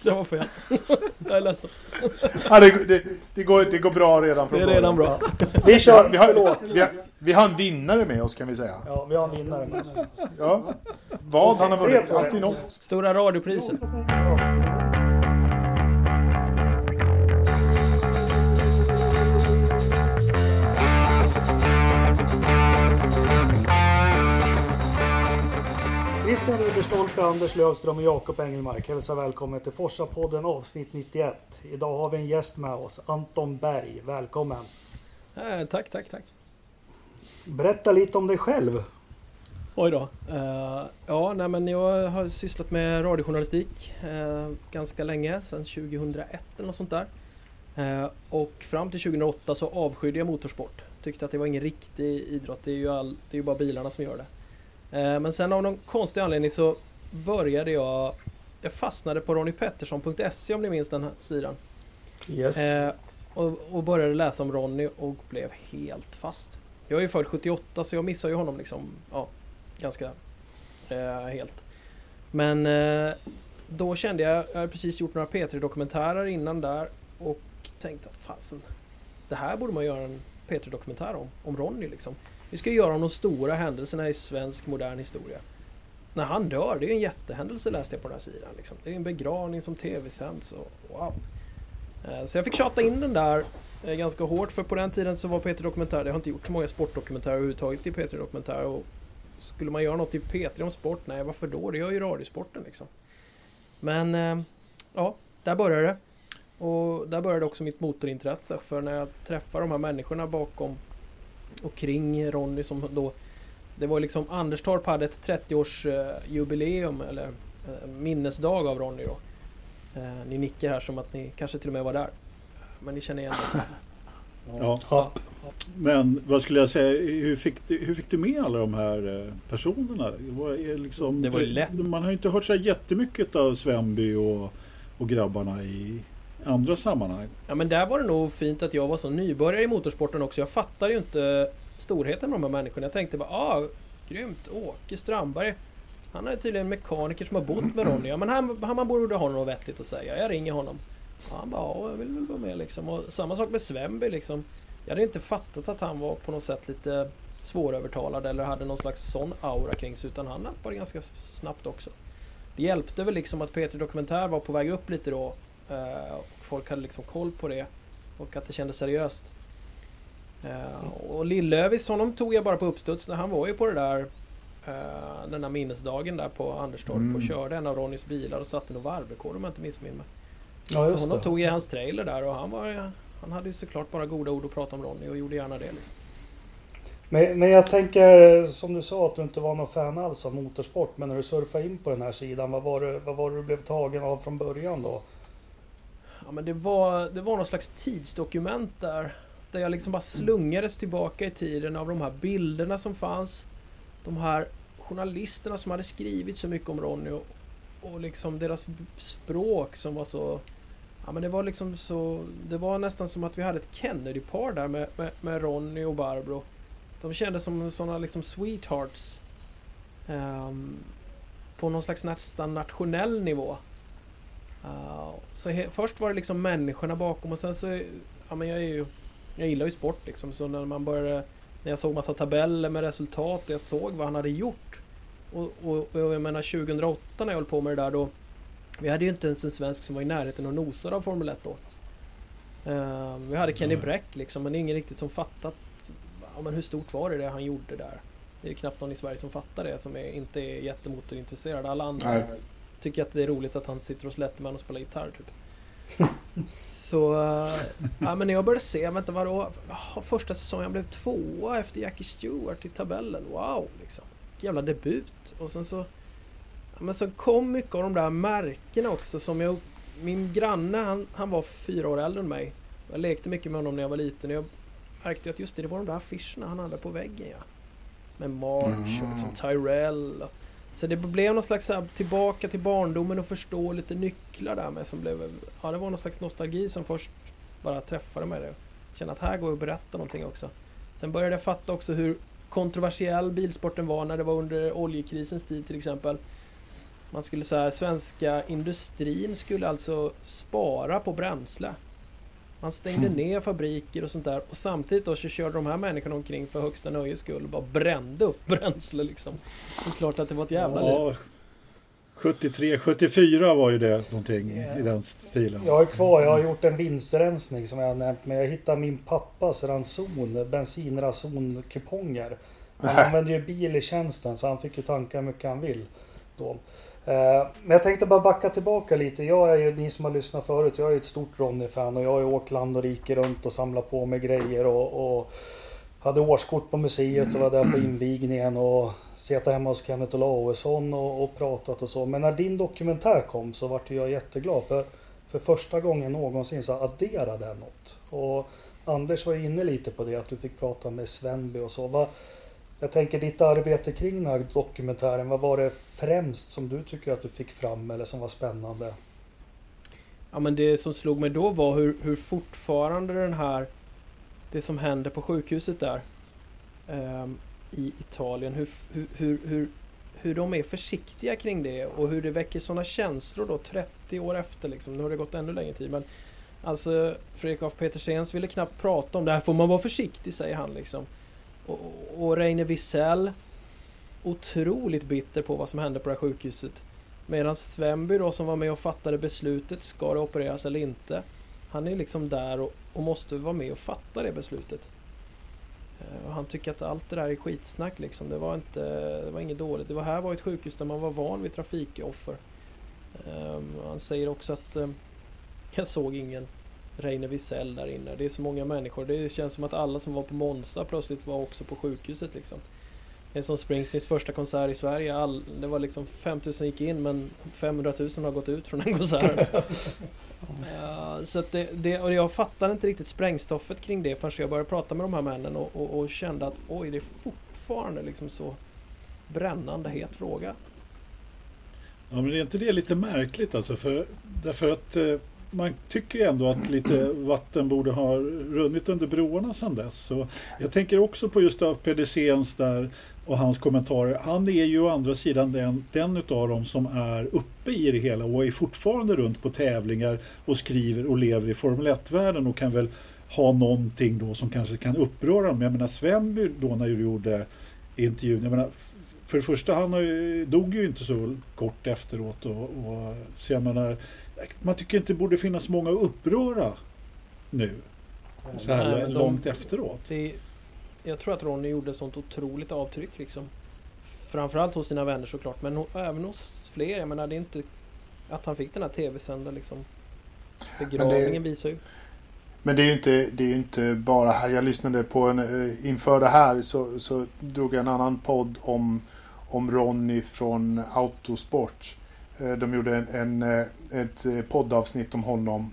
Det var fel. Jag är ledsen. Ja, det, det, det, går, det går bra redan från Det är redan bra. Vi kör, Vi har, vi, har, vi har en vinnare med oss kan vi säga. Ja, vi har en vinnare med oss. Ja. Vad han har vunnit? Alltid något. Stora radiopriset. Christian Ridderstolpe, Anders Lövström och Jakob Engelmark hälsar välkommen till Forsa-podden avsnitt 91. Idag har vi en gäst med oss, Anton Berg. Välkommen! Eh, tack, tack, tack. Berätta lite om dig själv. Oj då. Eh, ja, nej, men jag har sysslat med radiojournalistik eh, ganska länge, sedan 2001 eller något sånt där. Eh, och fram till 2008 så avskydde jag motorsport. Tyckte att det var ingen riktig idrott, det är ju, all, det är ju bara bilarna som gör det. Eh, men sen av någon konstig anledning så började jag Jag fastnade på ronnypettersson.se om ni minns den här sidan. Yes. Eh, och, och började läsa om Ronny och blev helt fast. Jag är ju född 78 så jag missar ju honom liksom, ja, ganska eh, helt. Men eh, då kände jag, jag hade precis gjort några P3 Dokumentärer innan där och tänkte att fasen, det här borde man göra en P3 Dokumentär om, om Ronny liksom. Vi ska göra om de stora händelserna i svensk modern historia. När han dör, det är ju en jättehändelse läste jag på den här sidan. Liksom. Det är en begravning som tv-sänds och wow. Eh, så jag fick tjata in den där eh, ganska hårt för på den tiden så var P3 Dokumentär, det har inte gjort så många sportdokumentärer överhuvudtaget i P3 Dokumentär och skulle man göra något i P3 om sport? Nej, varför då? Det gör ju Radiosporten liksom. Men eh, ja, där började det. Och där började också mitt motorintresse för när jag träffar de här människorna bakom och kring Ronny som då det var liksom Anderstorp hade ett 30-års eh, jubileum eller eh, minnesdag av Ronny då. Eh, ni nickar här som att ni kanske till och med var där. Men ni känner igen det. Ja. Ja. Men vad skulle jag säga, hur fick, du, hur fick du med alla de här eh, personerna? Det var, liksom, Det var lätt. Man har inte hört så jättemycket av Svenby och, och grabbarna i andra sammanhang. Ja men där var det nog fint att jag var så nybörjare i motorsporten också. Jag fattade ju inte storheten med de här människorna. Jag tänkte bara, ah, grymt, Åke Strandberg. Han är tydligen en mekaniker som har bott med Ronny. Ja, men han, han man borde ha något vettigt att säga. Jag ringer honom. Ja, han bara, ja, jag vill väl vara med liksom. Och samma sak med Svenby liksom. Jag hade inte fattat att han var på något sätt lite svårövertalad eller hade någon slags sån aura kring sig. Utan han nappade ganska snabbt också. Det hjälpte väl liksom att Peter Dokumentär var på väg upp lite då eh, och folk hade liksom koll på det. Och att det kändes seriöst. Eh, och Lillövis, honom tog jag bara på uppstuds. när Han var ju på det där eh, den här minnesdagen där på Anderstorp Mm. och körde en av Ronnys bilar och satte nog varvrekord om jag inte missminner mig. Ja, Så honom det. tog jag i hans trailer där och han var Han hade ju såklart bara goda ord att prata om Ronny och gjorde gärna det liksom. Men, men jag tänker, som du sa, att du inte var någon fan alls av motorsport. Men när du surfade in på den här sidan, vad var det, vad var det du blev tagen av från början då? Ja men det var, det var någon slags tidsdokument där. Där jag liksom bara slungades tillbaka i tiden av de här bilderna som fanns. De här journalisterna som hade skrivit så mycket om Ronny och, och liksom deras språk som var så... Ja men det var liksom så... Det var nästan som att vi hade ett Kennedy-par där med, med, med Ronny och Barbro. De kändes som sådana liksom sweethearts. ehm, på någon slags nästan nationell nivå. Uh, så he- först var det liksom människorna bakom och sen så, ja men jag är ju, jag gillar ju sport liksom så när man började, när jag såg massa tabeller med resultat och jag såg vad han hade gjort. Och, och, och jag menar 2008 när jag höll på med det där då, vi hade ju inte ens en svensk som var i närheten och nosade av Formel 1 då. Uh, vi hade Kenny Nej. Bräck liksom, men det är ingen riktigt som fattat ja, men hur stort var det, det han gjorde där. Det är ju knappt någon i Sverige som fattar det, som är, inte är jättemotorintresserad. Alla andra Nej. Tycker att det är roligt att han sitter hos Letterman och spelar gitarr typ. Så, eh, ja men när jag började se, vänta vadå? Första säsongen, jag blev tvåa efter Jackie Stewart i tabellen. Wow, liksom. Jävla debut. Och sen så, ja, men så kom mycket av de där märkena också som jag, min granne han, han var fyra år äldre än mig. Jag lekte mycket med honom när jag var liten. Jag märkte att just det, det var de där affischerna han hade på väggen ja. Med March och liksom Tyrell. och- så det blev någon slags här, tillbaka till barndomen och förstå lite nycklar där med som blev... Ja, det var någon slags nostalgi som först bara träffade mig. Det. Kände att här går jag att berätta någonting också. Sen började jag fatta också hur kontroversiell bilsporten var när det var under oljekrisens tid till exempel. Man skulle säga svenska industrin skulle alltså spara på bränsle. Man stängde Mm. ner fabriker och sånt där och samtidigt då så körde de här människorna omkring för högsta nöjes skull och bara brände upp bränsle liksom. Det är klart att det var ett jävla liv. Ja, 73, 74 var ju det någonting i den stilen. Jag är kvar, jag har gjort en vinstrensning som jag har nämnt. Men jag hittade min pappas ranson, bensinranson-kuponger. Han Nähä. använder ju bil i tjänsten så han fick ju tanka hur mycket han vill. Då. Eh, men jag tänkte bara backa tillbaka lite. Jag är ju, ni som har lyssnat förut, jag är ju ett stort Ronny-fan och jag har ju åkt land och rike runt och samlat på mig grejer och, och hade årskort på museet och var där på invigningen och suttit hemma hos Kenneth Olausson och, och pratat och så. Men när din dokumentär kom så vart jag jätteglad för för första gången någonsin så adderade jag något. Och Anders var ju inne lite på det, att du fick prata med Svenby och så. Vad, jag tänker ditt arbete kring den här dokumentären, vad var det främst som du tycker att du fick fram eller som var spännande? Ja men det som slog mig då var hur, hur fortfarande den här Det som hände på sjukhuset där ehm, I Italien hur, hur, hur, hur, hur de är försiktiga kring det och hur det väcker sådana känslor då 30 år efter liksom. Nu har det gått ännu längre tid men Alltså Fredrik af Petersens ville knappt prata om det här får man vara försiktig säger han liksom. Och, och Reine Wiesel Otroligt bitter på vad som hände på det här sjukhuset. Medan Svenby då som var med och fattade beslutet, ska det opereras eller inte? Han är liksom där och, och måste vara med och fatta det beslutet. Eh, och han tycker att allt det där är skitsnack liksom. Det var, inte, det var inget dåligt. Det var här var ett sjukhus där man var van vid trafikoffer. Um, Han säger också att um, jag såg ingen Reine Wiesel där inne. Det är så många människor. Det känns som att alla som var på Monza plötsligt var också på sjukhuset liksom. Det är som Springsteens första konsert i Sverige. All, det var liksom 5000 gick in men 500 000 har gått ut från den konserten. Ja, så att det, det, och jag fattade inte riktigt sprängstoffet kring det förrän jag började prata med de här männen och, och, och kände att oj, det är fortfarande liksom så brännande het fråga. Ja, men är inte det lite märkligt alltså? För, därför att eh, man tycker ju ändå att lite vatten borde ha runnit under broarna sedan dess. Så jag tänker också på just av PDCns där och hans kommentarer. Han är ju å andra sidan den, den utav dem som är uppe i det hela och är fortfarande runt på tävlingar och skriver och lever i Formel 1-världen och kan väl ha någonting då som kanske kan uppröra dem. Jag menar Svenby då när du gjorde intervjun. Jag menar, för det första, han ju, dog ju inte så kort efteråt. Och, och, så jag menar, man tycker inte det borde finnas många att uppröra nu. Så här Nej, men de- långt efteråt. Det, jag tror att Ronny gjorde sånt otroligt avtryck liksom. Framförallt hos sina vänner såklart, men även hos fler. Jag menar, det är inte att han fick den här tv-sända liksom. Begravningen visar ju. Men det är ju inte, det är inte bara här. Jag lyssnade på en, eh, inför det här så, så drog jag en annan podd om, om Ronny från Autosport. Eh, De gjorde en, en, eh, ett eh, poddavsnitt om honom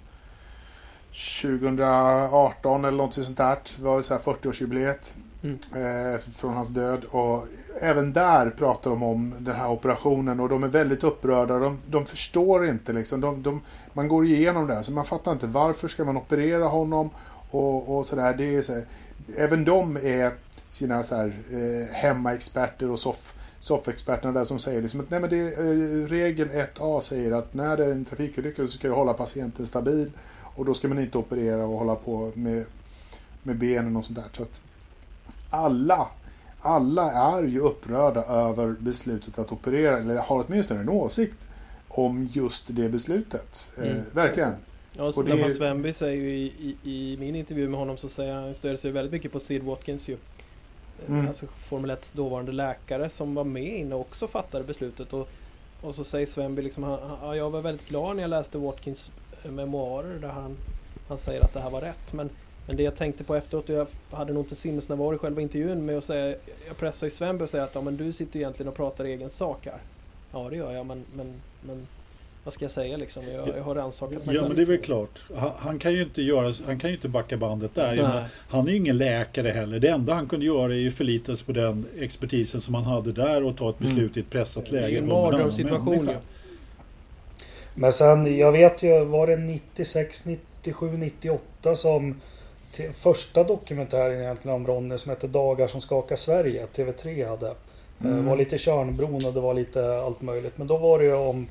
2018 eller något sånt där. Det var så här 40-årsjubileet Mm. från hans död. Och även där pratar de om den här operationen och de är väldigt upprörda. De, de förstår inte liksom. De, de, man går igenom det här så man fattar inte varför ska man operera honom och, och sådär. Det är så här, även de är sina så här, eh, hemmaexperter och soff, soffexperterna där som säger liksom att nej men det, eh, regel 1A säger att när det är en trafikolycka så ska du hålla patienten stabil och då ska man inte operera och hålla på med, med benen och sånt där. Så att alla, alla är ju upprörda över beslutet att operera eller har åtminstone en åsikt om just det beslutet. Eh, Mm. verkligen. Ja, Och Staffan det- Svenby säger ju i, i, i min intervju med honom så säger han, stöder sig väldigt mycket på Sid Watkins ju. Mm. Eh, alltså Formel 1 dåvarande läkare som var med inne och också fattade beslutet. Och, och så säger Svenby liksom, han, han, jag var väldigt glad när jag läste Watkins eh, memoarer där han, han säger att det här var rätt. Men, men det jag tänkte på efteråt, och jag hade nog inte sinnesnärvaro i själva intervjun med att säga, jag pressar ju Svenby och säger att ja, men du sitter egentligen och pratar egen sak här. Ja det gör jag men, men, men vad ska jag säga liksom? Jag, jag har rannsakat mig Ja men det är väl klart. Han, han, kan ju inte göra, han kan ju inte backa bandet där. Menar, Nej. Han är ju ingen läkare heller. Det enda han kunde göra är ju förlita sig på den expertisen som han hade där och ta ett beslut i ett pressat Det är läge. ju en mardrömssituation ju. Men sen, jag vet ju, var det 96, 97, 98 som till första dokumentären egentligen om Ronny som hette Dagar som skakar Sverige, TV3 hade. Det var lite Tjörnbron och det var lite allt möjligt. Men då var det ju om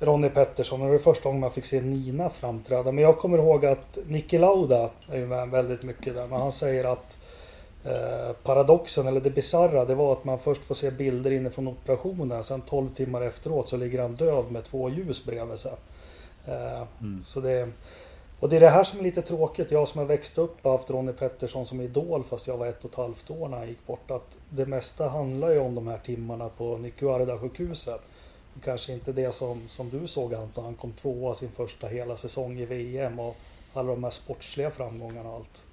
Ronnie Pettersson och det var första gången man fick se Nina framträda. Men jag kommer ihåg att Niki Lauda är ju med väldigt mycket där. Men han säger att eh, paradoxen eller det bizarra det var att man först får se bilder inifrån operationen. Sen 12 timmar efteråt så ligger han död med två ljus bredvid sig. Eh, Mm. så det, och det är det här som är lite tråkigt. Jag som har växt upp och haft Ronnie Pettersson som idol fast jag var ett och ett halvt år när han gick bort. Att det mesta handlar ju om de här timmarna på Nykuarda-sjukhuset. Kanske inte det som, som du såg Anton. Han kom tvåa sin första hela säsong i VM och alla de här sportsliga framgångarna och allt.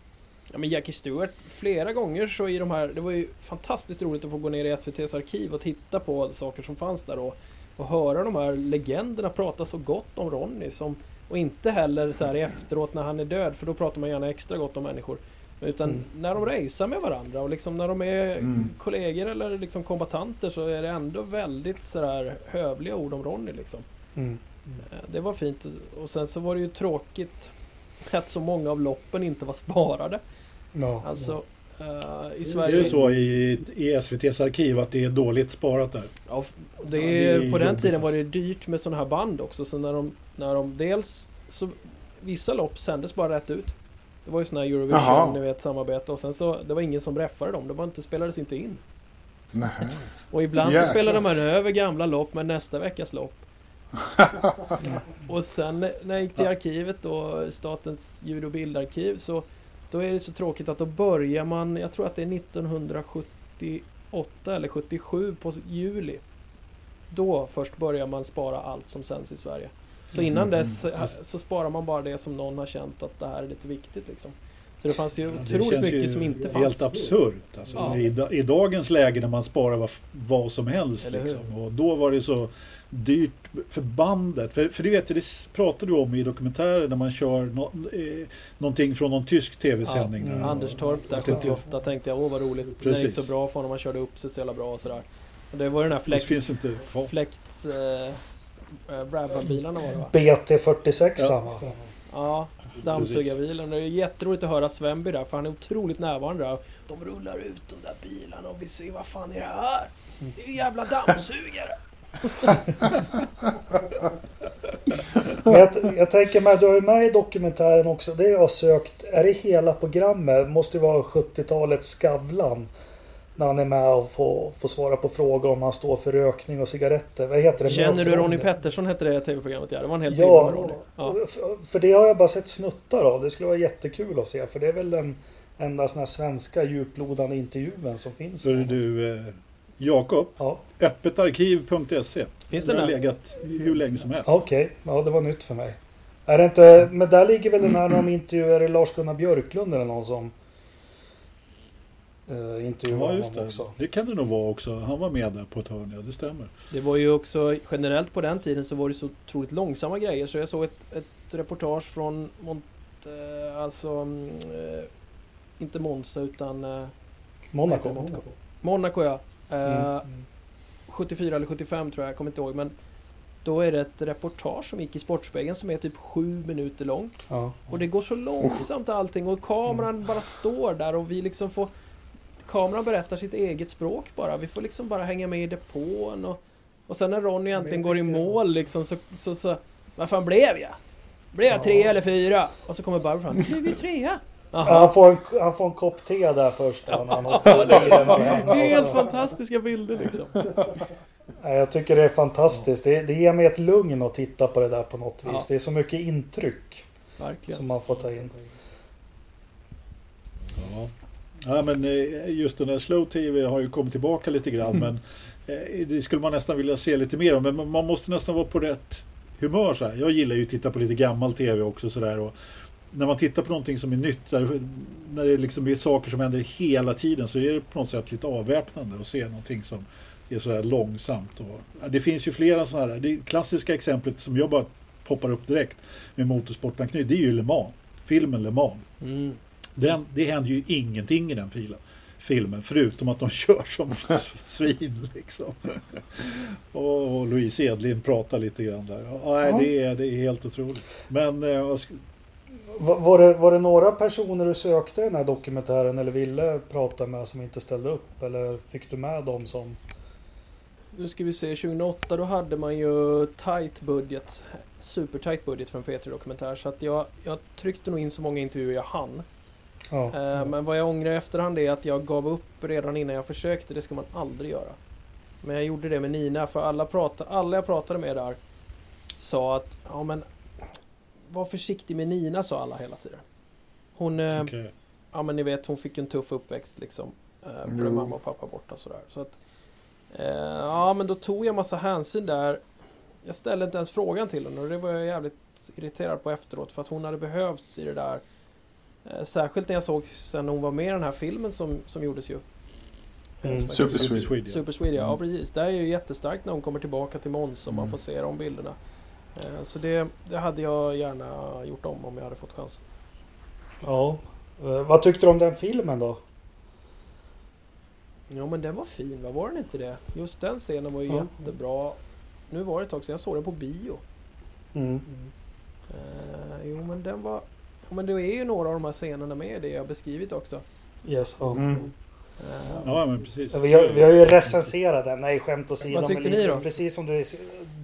Ja, men Jackie Stewart, flera gånger så i de här, det var ju fantastiskt roligt att få gå ner i SVTs arkiv och titta på saker som fanns där och, och höra de här legenderna prata så gott om Ronny som, och inte heller så här efteråt när han är död för då pratar man gärna extra gott om människor. Utan Mm. när de racear med varandra och liksom när de är Mm. kollegor eller liksom kombatanter så är det ändå väldigt sådär hövliga ord om Ronny liksom. Mm. Eh, Det var fint och sen så var det ju tråkigt att så många av loppen inte var sparade. Ja, Alltså eh, i Är Sverige... det så i, i SVTs arkiv att det är dåligt sparat där? Ja, det Ja, är, det är på den tiden var det alltså. dyrt med sådana här band också. Så när de, när de dels... Så, vissa lopp sändes bara rätt ut. Det var ju sådana här Eurovision, Jaha. ni vet, samarbete. Och sen så, det var ingen som räffade dem. Det var inte, spelades inte in. Nej. Och ibland Jäklar. så spelade man över gamla lopp med nästa veckas lopp. och sen när jag gick till arkivet då, Statens ljud och bildarkiv, så då är det så tråkigt att då börjar man, jag tror att det är 1978 eller 77 på juli. Då först börjar man spara allt som sänds i Sverige. Så innan Mm. dess eh, så sparar man bara det som någon har känt att det här är lite viktigt liksom. Så det fanns ju Ja, det otroligt mycket ju som inte Helt fanns. absurt. Alltså, Ja. i, I dagens läge när man sparar vad, vad som helst. Liksom. Och då var det så dyrt för bandet. För, för det vet jag, det pratar du om i dokumentärer när man kör no, eh, någonting från någon tysk tv-sändning. Ja. Anders Torp där Att det inte- 78 tänkte jag, åh vad roligt. Det gick Precis. så bra för honom, han körde upp sig så jävla bra och sådär. Och det var den här Det fläkt... finns inte... Fläkt eh, Brabham-bilarna var det va? BT46 Ja. va? Ja, dammsugarbilen. Det är jätteroligt att höra Svenby där för han är otroligt närvarande där. De rullar ut de där bilarna och vi ser vad fan är det här? Det är ju jävla dammsugare! Jag, jag tänker mig, du har ju med i dokumentären också, det jag har sökt, är det hela programmet? Måste ju vara 70-talets Skavlan. När han är med och får, får svara på frågor om han står för rökning och cigaretter. Vad heter det? Känner du Ronny? Pettersson hette det tv-programmet ja. Det var en hel timme med Ja, Ronny. Ja. för- det har jag bara sett snuttar av. Det skulle vara jättekul att se. För det är väl den enda sån här svenska djuplodande intervjun som finns. Är du, eh, Jakob, Ja, öppetarkiv.se. Finns det har legat hur länge som helst. okej. Ja, det var nytt för mig. Är det inte, men där ligger väl den här när de intervjuar Lars-Gunnar Björklund eller någon som uh, intervjuar Ja, just det. också. Det kan det nog vara också. Han var med där på ett hörn, ja. Det stämmer. Det var ju också generellt på den tiden så var det så otroligt långsamma grejer så jag såg ett, ett reportage från Mont, eh, alltså mm, eh, inte Monza utan eh, Monaco. Monaco. Monaco ja. Eh, Mm. 74 eller 75 tror jag, jag kommer inte ihåg men då är det ett reportage som gick i Sportspegeln som är typ sju minuter långt. Ja. Och det går så långsamt allting och kameran bara står där och vi liksom får Kameran berättar sitt eget språk bara. Vi får liksom bara hänga med i depån och Och sen när Ronny äntligen går i mål liksom så, så, så Vad fan blev jag? Blev jag tre eller fyra? Och så kommer Barbro fram. Blev vi trea? Ja, Jaha. han, får en, han får en kopp te där först. han med henne och Helt fantastiska bilder liksom. Nej, Jag tycker det är fantastiskt. Det, det ger mig ett lugn att titta på det där på något vis. Ja. Det är så mycket intryck Verkligen. som man får ta in. Ja. Ja, men eh, just den där slow tv har ju kommit tillbaka lite grann. Men eh, det skulle man nästan vilja se lite mer om. Men man- måste nästan vara på rätt humör. Så här. Jag gillar ju att titta på lite gammal tv också. Så där, och när man tittar på någonting som är nytt, där, när det liksom är saker som händer hela tiden så är det på något sätt lite avväpnande att se någonting som är så här långsamt. Och, det finns ju flera sådana här. Det klassiska exemplet som jag bara poppar upp direkt med motorsportanknytning, det är ju Le Mans. Filmen Le Mans. Mm. Den, det händer ju ingenting i den filen, filmen förutom att de kör som svin. Liksom. Och, Louise Edlin pratar lite grann där. Nej, Ja. det, är, det är helt otroligt. Men eh, Var det, var det några personer du sökte i den här dokumentären eller ville prata med som inte ställde upp? Eller fick du med dem som... nu ska vi se, 2008 då hade man ju tight budget. Super tight budget för en P3 Dokumentär. Så att jag, jag tryckte nog in så många intervjuer jag hann. Ja. Eh, Men vad jag ångrar i efterhand är att jag gav upp redan innan jag försökte. Det ska man aldrig göra. Men jag gjorde det med Nina för alla, prata, alla jag pratade med där sa att ja men var försiktig med Nina sa alla hela tiden. Hon, eh, Okej. ja men ni vet hon fick en tuff uppväxt liksom. Eh, blev Jo. mamma och pappa borta sådär. Så att, eh, ja men då tog jag massa hänsyn där. Jag ställde inte ens frågan till henne och det var jag jävligt irriterad på efteråt för att hon hade behövts i det där. Eh, särskilt när jag såg sen hon var med i den här filmen som, som gjordes ju. Eh, Mm. heter Super Swede. ja. Super Swede, ja Mm. precis. Det är ju jättestarkt när hon kommer tillbaka till Måns och man Mm. får se de bilderna. Eh, Så det, det hade jag gärna gjort om om jag hade fått chansen. ja. Eh, Vad tyckte du om den filmen då? Ja men den var fin, vad var den inte det? Just den scenen var ju Ja. jättebra. Nu var det ett tag sedan jag såg den på bio. Mm. Eh, jo men den var... Ja, men det är ju några av de här scenerna med det jag beskrivit också. Yes, ja. Mm. Eh, Ja, men precis. Ja, Vi har, vi har ju recenserat den, nej skämt åsido. Vad tyckte ni lite- då? Precis som du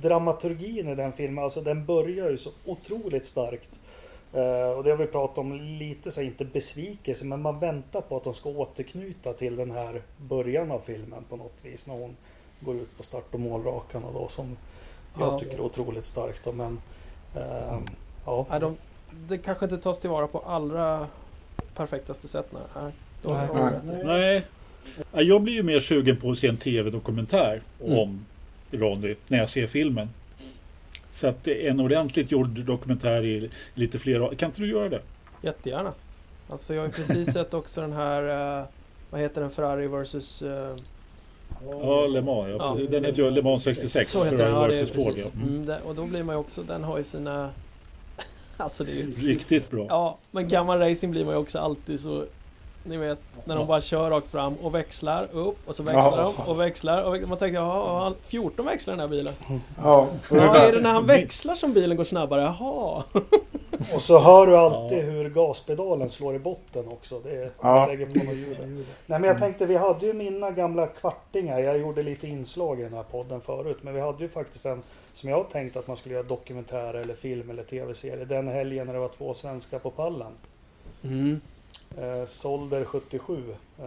dramaturgin i den filmen, alltså den börjar ju så otroligt starkt. Eh, och det har vi pratat om lite, så här, inte besvikelse, men man väntar på att de ska återknyta till den här början av filmen på något vis. När hon går ut på start och målrakarna då som jag Ja. tycker är otroligt starkt. Då, men ehm, ja. nej, de, det kanske inte tas tillvara på allra perfektaste sätt. Nej, nej, Nej. du Nej. Ja, Jag blir ju mer sugen på att se en tv-dokumentär Mm. om Ronny när jag ser filmen. Så att en ordentligt gjord dokumentär i lite fler Kan inte du göra det? Jättegärna. Alltså jag har ju precis sett också den här, eh, vad heter den, Ferrari vs... eh, Ja, Le Mans. Ja. Ja. Den heter ju Le Mans 66. så heter den, ja Ferrari det är vs Ford. Ja. Mm. Mm, och då blir man ju också, den har ju sina... Alltså det är ju... Riktigt bra. Ja, men gammal racing blir man ju också alltid så... Ni vet, när de Ja. bara kör rakt fram och växlar upp och så växlar Ja. de och växlar och man tänker jaha, har han 14 växlar den här bilen? Ja, Ja, är det när han växlar som bilen går snabbare? Jaha! Och så hör du alltid hur gaspedalen slår i botten också. Det är, Ja. lägger på något ljud. Nej men jag tänkte, vi hade ju mina gamla kvartingar. Jag gjorde lite inslag i den här podden förut. Men vi hade ju faktiskt en som jag tänkt att man skulle göra dokumentär eller film eller tv-serie. Den helgen när det var två svenskar på pallen. Mm. Eh, Solder 77. Eh,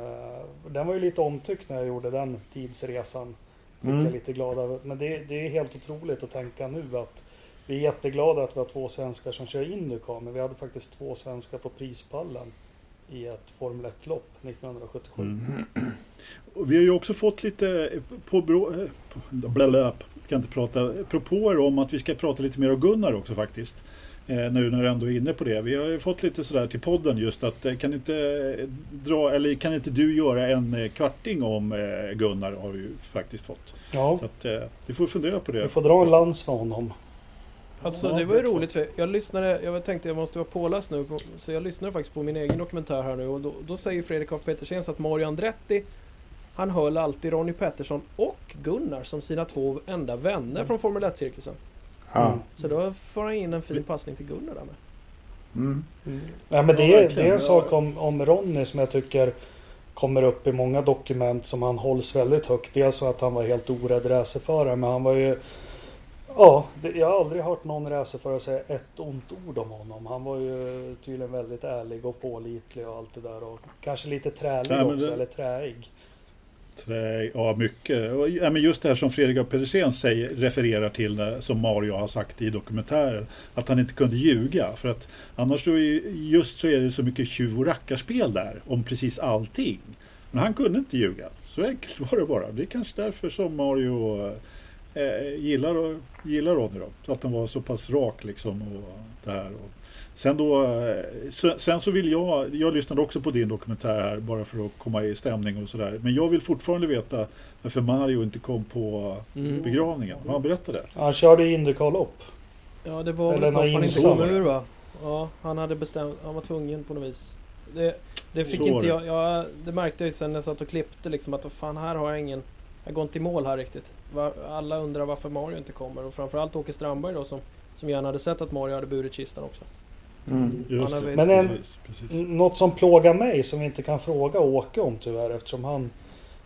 den var ju lite omtyckt när jag gjorde den tidsresan. Fick Mm. jag lite glad över. Men det, det är helt otroligt att tänka nu att vi är jätteglada att vi har två svenskar som kör Indycar. Men vi hade faktiskt två svenskar på prispallen i ett Formel 1-lopp 1977. Mm. Vi har ju också fått lite på, bro, eh, på blablabla, kan inte prata, propåer om att vi ska prata lite mer om Gunnar också faktiskt. Eh, nu när du ändå är inne på det. Vi har ju fått lite sådär till podden just att eh, kan inte eh, dra, eller kan inte du göra en eh, kvarting om eh, Gunnar har vi ju faktiskt fått. Ja, Så att eh, vi får fundera på det. vi får dra en lans för honom. Alltså det var ju roligt för jag lyssnade, jag tänkte jag måste vara påläst nu, så jag lyssnade faktiskt på min egen dokumentär här nu och då, då säger Fredrik af Petersens att Mario Andretti han höll alltid Ronnie Pettersson och Gunnar som sina två enda vänner från Formel 1-cirkusen. ja. Så då får han in en fin passning till Gunnar där med. Mm. Ja, men det, är, det är en sak om, om Ronny som jag tycker kommer upp i många dokument som han hålls väldigt högt. Dels så att han var helt orädd racerförare men han var ju Ja, det, jag har aldrig hört någon racerförare säga ett ont ord om honom. Han var ju tydligen väldigt ärlig och pålitlig och allt det där. Och kanske lite trälig men också, det- eller träig. Trä, ja, mycket. Och, ja, men just det här som Fredrik Pedersen säger, refererar till, som Mario har sagt i dokumentären, att han inte kunde ljuga. För att annars så är, ju- just så är det så mycket tjuv och rackarspel där, om precis allting. Men han kunde inte ljuga. Så enkelt var det bara. Det är kanske därför som Mario eh, gillar, gillar Ronny då. Så att han var så pass rak liksom. Och det här. Och sen då, eh, så- sen så vill jag, jag lyssnade också på din dokumentär här bara för att komma i stämning och sådär. Men jag vill fortfarande veta varför Mario inte kom på Mm. begravningen. Har han berättat det? Han körde Indycar-lopp. Ja det var väl Eller någon han inte kom ur va? Ja, han hade bestämt, han var tvungen på något vis. Det, det fick Så var inte jag, jag, det märkte jag ju sen när jag satt och klippte liksom att vad fan här har jag ingen, jag går inte i mål här riktigt. Va- Alla undrar varför Mario inte kommer och framförallt Åke Strandberg då som, som gärna hade sett att Mario hade burit kistan också. Mm. Har det. Men en- precis, precis. Något som plågar mig som vi inte kan fråga Åke om tyvärr eftersom han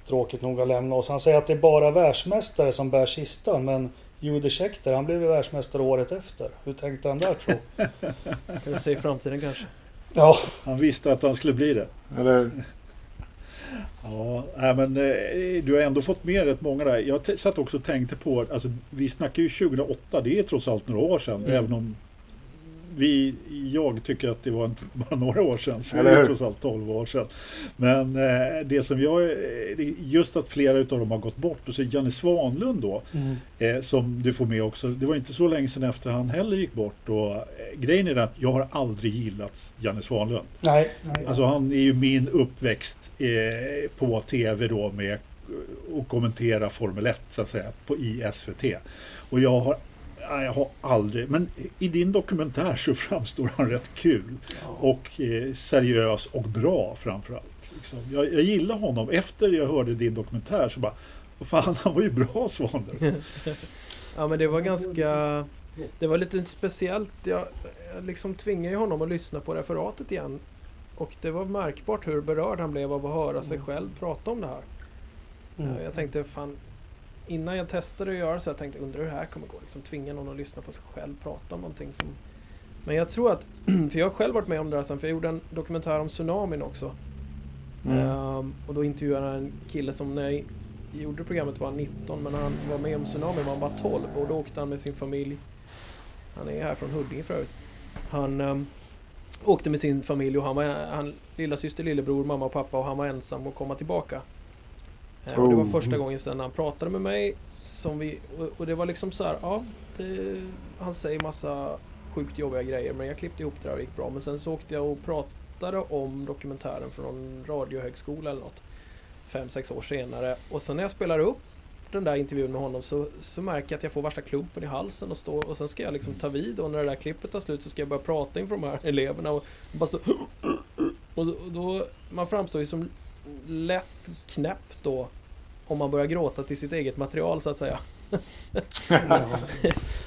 tråkigt nog att lämna oss. Han säger att det är bara världsmästare som bär kistan men Jude Scheckter, han blev ju världsmästare året efter. Hur tänkte han där tro? Kan vi se i framtiden kanske. Ja, Han visste att han skulle bli det. Eller, Ja, men eh, du har ändå fått med rätt många där. Jag satt också och tänkte på, alltså, vi snackar ju 2008, det är trots allt några år sedan. Mm. Även om vi, jag tycker att det var bara några år sedan, så det är trots allt 12 år sedan. Men eh, det som jag, eh, just att flera utav dem har gått bort. Och så Janne Svanlund då, mm. eh, som du får med också. Det var inte så länge sedan efter han heller gick bort. Och, eh, grejen är att jag har aldrig gillat Janne Svanlund. nej. nej. Alltså han är ju min uppväxt eh, på tv då med eh, att kommentera Formel 1 så att säga på, i SVT. Och jag har, jag har aldrig, men i din dokumentär så framstår han rätt kul och eh, seriös och bra framförallt. Liksom. Jag, jag gillar honom. Efter jag hörde din dokumentär så bara, fan han var ju bra Svanlund. Ja men det var ganska... Det var lite speciellt. Jag, jag liksom tvingade ju honom att lyssna på referatet igen. Och det var märkbart hur berörd han blev av att höra sig själv prata om det här. Mm. Ja, Jag tänkte fan... Innan jag testade att göra så jag tänkte undrar hur det här kommer gå. Liksom tvinga någon att lyssna på sig själv prata om någonting som... Men jag tror att... För jag har själv varit med om det här sen. För jag gjorde en dokumentär om tsunamin också. Mm. Ehm, och då intervjuade jag en kille som när jag gjorde programmet var han 19 men när han var med om tsunamin var han bara 12 och då åkte han med sin familj. Han är här från Huddinge för övrigt. Han ehm, åkte med sin familj och han var han, lilla syster, lillebror, mamma och pappa och han var ensam att komma tillbaka. Eh, och det var Oh. första gången sedan han pratade med mig som vi, och, och det var liksom så här, ja, det, han säger massa sjukt jobbiga grejer men jag klippte ihop det där och gick bra. Men sen så åkte jag och pratade om dokumentären från någon radiohögskola eller något. Fem, sex år senare. Och sen när jag spelar upp den där intervjun med honom så, så märker jag att jag får värsta klumpen i halsen och står och sen ska jag liksom ta vid och när det där klippet tar slut så ska jag börja prata inför de här eleverna och bara stå och då man framstår ju som lätt knäpp då om man börjar gråta till sitt eget material så att säga.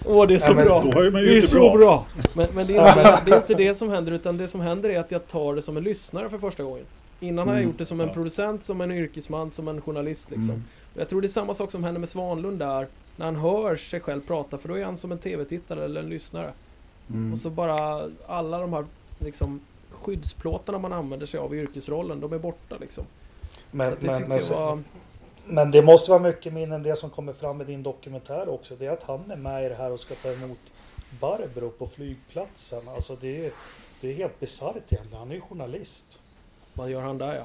Åh det är så Ja, bra! Man Det är så bra. Men, men det, är inte, det är inte det som händer utan det som händer är att jag tar det som en lyssnare för första gången. Innan har jag Mm. gjort det som en Ja. producent, som en yrkesman, som en journalist liksom. Mm. Och Jag tror det är samma sak som händer med Svanlund där. När han hör sig själv prata för då är han som en tv-tittare eller en lyssnare. Mm. Och så bara alla de här liksom skyddsplåtarna man använder sig av i yrkesrollen, de är borta liksom. Men, det men, men, var... men det måste vara mycket mer än det som kommer fram i din dokumentär också. Det är att han är med i det här och ska ta emot Barbro på flygplatsen. Alltså det är, det är helt bisarrt egentligen. Han är ju journalist. Vad gör han där ja?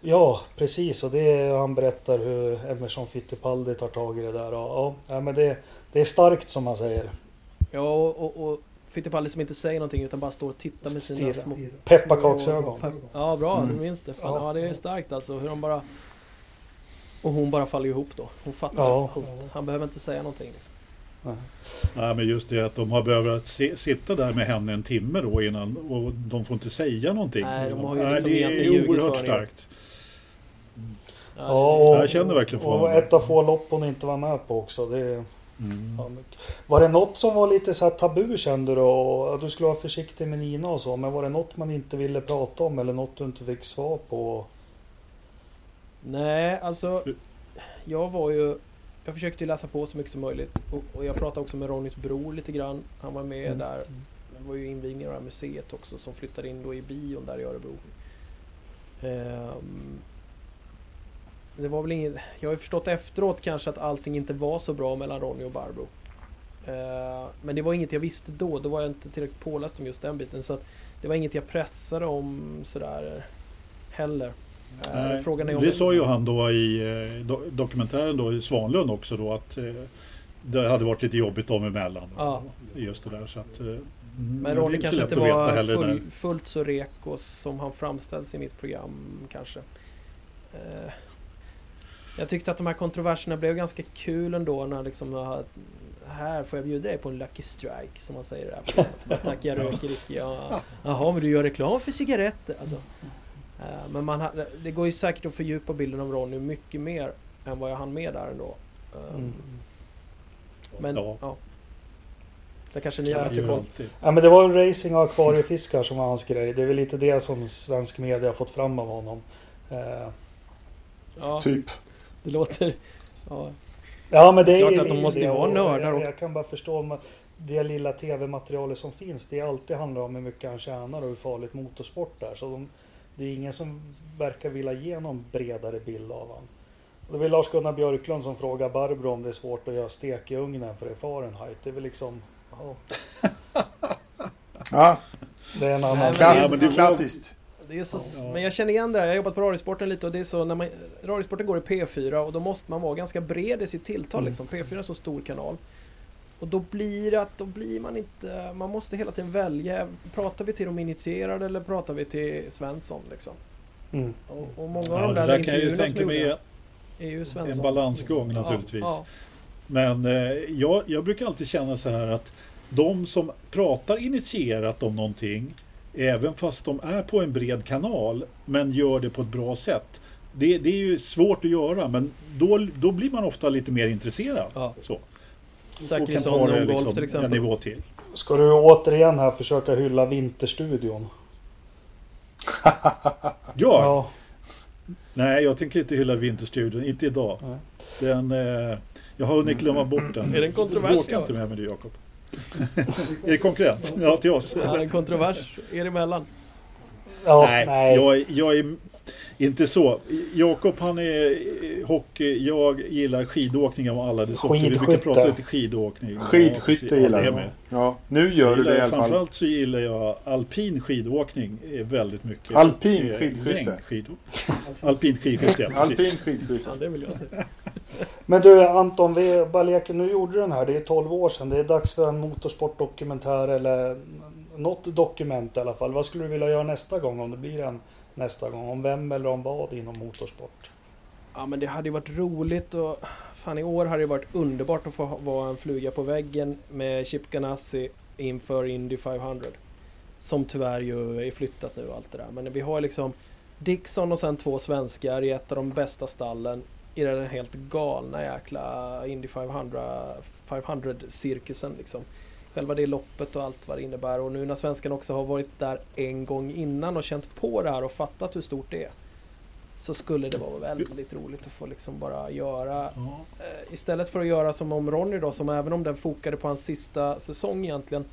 Ja, precis. Och det är, han berättar hur Emerson Fittipaldi tar tag i det där. Och, ja, men det, det är starkt som man säger. Ja och, och Fittipaldi som inte säger någonting utan bara står och tittar med sina små... Pepparkaksögon. Pep- Ja bra, Mm. du minns det. Fan, Ja. ja. det är starkt alltså hur de bara... Och hon bara faller ihop då. Hon fattar Ja. Han behöver inte säga någonting liksom. Nej, men just det att de har behövt se, sitta där med henne en timme då innan och de får inte säga någonting. Nej, de har ju Nej, liksom det egentligen är oerhört er. starkt. Ja, och, Jag känner verkligen för och honom. ett av få lopp hon inte var med på också. Det, är- Mm. var det något som var lite så här tabu kände du? Och, att du skulle vara försiktig med Nina och så. Men var det något man inte ville prata om eller något du inte fick svar på? Nej, alltså jag var ju... Jag försökte läsa på så mycket som möjligt och, och jag pratade också med Ronnys bror lite grann. Han var med Mm. där. Det var ju invigning av det här museet också som flyttade in då i bion där i Örebro. Ehm, det var väl inget... Jag har ju förstått efteråt kanske att allting inte var så bra mellan Ronny och Barbro. Ehm, men det var inget jag visste då. Då var jag inte tillräckligt påläst om just den biten. Så att det var inget jag pressade om sådär heller. Ehm, Nej, Frågan är om det sa ju han då i eh, do, dokumentären då i Svanlund också då att eh, det hade varit lite jobbigt dem emellan. Ja. Just det där så att... eh, mm, Men Ronny kanske inte var full, fullt så reko som han framställs i mitt program kanske. Jag tyckte att de här kontroverserna blev ganska kul ändå när liksom jag har- här får jag bjuda dig på en Lucky Strike som man säger. Bara, Tack jag röker icke. Ja, Jaha men du gör reklam för cigaretter. Alltså, eh, men man det går ju säkert att fördjupa bilden av Ronny mycket mer än vad jag hann med där ändå. Eh, Mm. Men Ja. ja. Det kanske ni har Ja, bättre ju koll. Ja, men det var racing och akvariefiskar som var hans grej. Det är väl lite det som svensk media har fått fram av honom. Eh, Ja, Typ. Det låter... Ja, Ja men det är Klart att de måste ju vara nördar Jag, jag kan bara förstå om det lilla tv-materialet som finns. Det alltid handlar om hur mycket han tjänar och hur farligt motorsport är. Så de, det är ingen som verkar vilja ge någon bredare bild av honom. Det var Lars-Gunnar Björklund som frågar Barbro om det är svårt att göra stek i ugnen för det är Fahrenheit. Det är väl liksom... Ja, Ja, det är en annan... Nej, men klass, Ja, men det var- klassiskt. Det är så, Ja. Men jag känner igen det här. Jag har jobbat på Radiosporten lite och det är så när man... Radiosporten går i P4 och då måste man vara ganska bred i sitt tilltal Mm. liksom. P4 är en så stor kanal. Och då blir det att då blir man inte... Man måste hela tiden välja. Pratar vi till de initierade eller pratar vi till Svensson liksom? Mm. Och, och många av Ja, de det där, där kan jag ju intervjuerna som tänka mig gjorda är ju en Svensson. balansgång naturligtvis. Ja, Men eh, jag, jag brukar alltid känna så här att de som pratar initierat om någonting, även fast de är på en bred kanal, men gör det på ett bra sätt. Det, det är ju svårt att göra, men då, då blir man ofta lite mer intresserad. ja. Så. Zachrisson och golf till en exempel. nivå till. Ska du återigen här försöka hylla Vinterstudion? Ja, nej jag tänker inte hylla Vinterstudion, inte idag. Nej. Den, eh, jag har hunnit glömma bort den. Är det en kontrovers Bråka inte med mig du Jakob. Är det konkurrent? Ja, till oss. Ja, en kontrovers er emellan. Ja, nej, nej. Jag, jag är inte så. Jakob han är hockey, jag gillar skidåkning av alla dess sorter. Vi brukar prata lite skidåkning. Ja, Skidskytte precis. gillar ja, jag. Ja, nu gör du det i alla fall. Framförallt så gillar jag alpin skidåkning väldigt mycket. Alpin Eh, skidskytte. längdskidor. Alpint skidskytte, ja. Alpin skidskytte. Ja, det vill jag säga. Men du Anton, vi bara leker. Nu gjorde du den här. Det är 12 år sedan. Det är dags för en motorsportdokumentär eller något dokument i alla fall. Vad skulle du vilja göra nästa gång om det blir en nästa gång? Om vem eller om vad inom motorsport? Ja men det hade ju varit roligt och fan i år hade det varit underbart att få vara en fluga på väggen med Chip Ganassi inför Indy 500. Som tyvärr ju är flyttat nu och allt det där. Men vi har liksom Dixon och sen två svenskar i ett av de bästa stallen i den helt galna jäkla Indy 500 500-cirkusen liksom. Själva det loppet och allt vad det innebär och nu när svenskarna också har varit där en gång innan och känt på det här och fattat hur stort det är. Så skulle det vara väldigt roligt att få liksom bara göra eh, Istället för att göra som om Ronny då som även om den fokade på hans sista säsong egentligen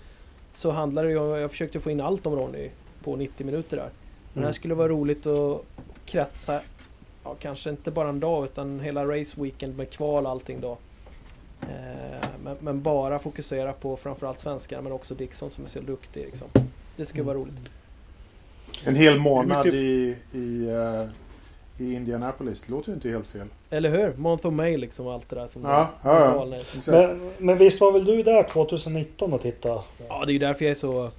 Så handlar det ju om, jag försökte få in allt om Ronny på 90 minuter där. Men det här Mm. skulle vara roligt att kretsa Ja kanske inte bara en dag utan hela race weekend med kval och allting då. Eh, men, men bara fokusera på framförallt svenskar men också Dixon som är så duktig liksom. Det skulle vara roligt. En hel månad mycket- i, i, eh, i Indianapolis. Det låter ju inte helt fel. Eller hur? Month of May liksom och allt det där som Ja, ja, ja. Men, men visst var väl du där 2019 och titta? Ja, det är ju därför jag är så,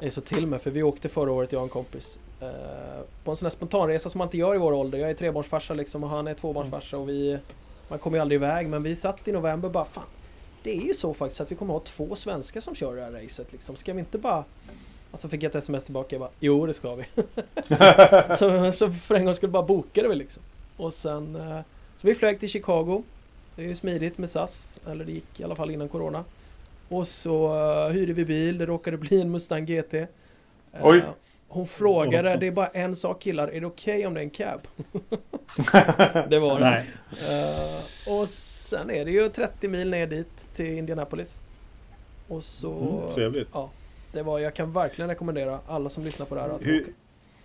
är så till med. För vi åkte förra året, jag och en kompis. Eh, på en sån här spontanresa som man inte gör i vår ålder. Jag är trebarnsfarsa liksom och han är tvåbarnsfarsa och vi... Man kommer ju aldrig iväg men vi satt i november och bara fan. Det är ju så faktiskt att vi kommer ha två svenskar som kör det här racet liksom. Ska vi inte bara... Alltså fick jag ett sms tillbaka jag bara Jo det ska vi. så, så för en gång skulle bara boka det vi liksom. Och sen... Eh, så vi flög till Chicago. Det är ju smidigt med SAS. Eller det gick i alla fall innan Corona. Och så eh, hyrde vi bil, det råkade bli en Mustang GT. Eh, Oj hon frågade, det är bara en sak killar, är det okej om det är en cab? det var det. Nej. Eh, och sen är det ju 30 mil ner dit till Indianapolis. Och så... Mm, trevligt. Ja, det var, jag kan verkligen rekommendera alla som lyssnar på det här att Hur, åka.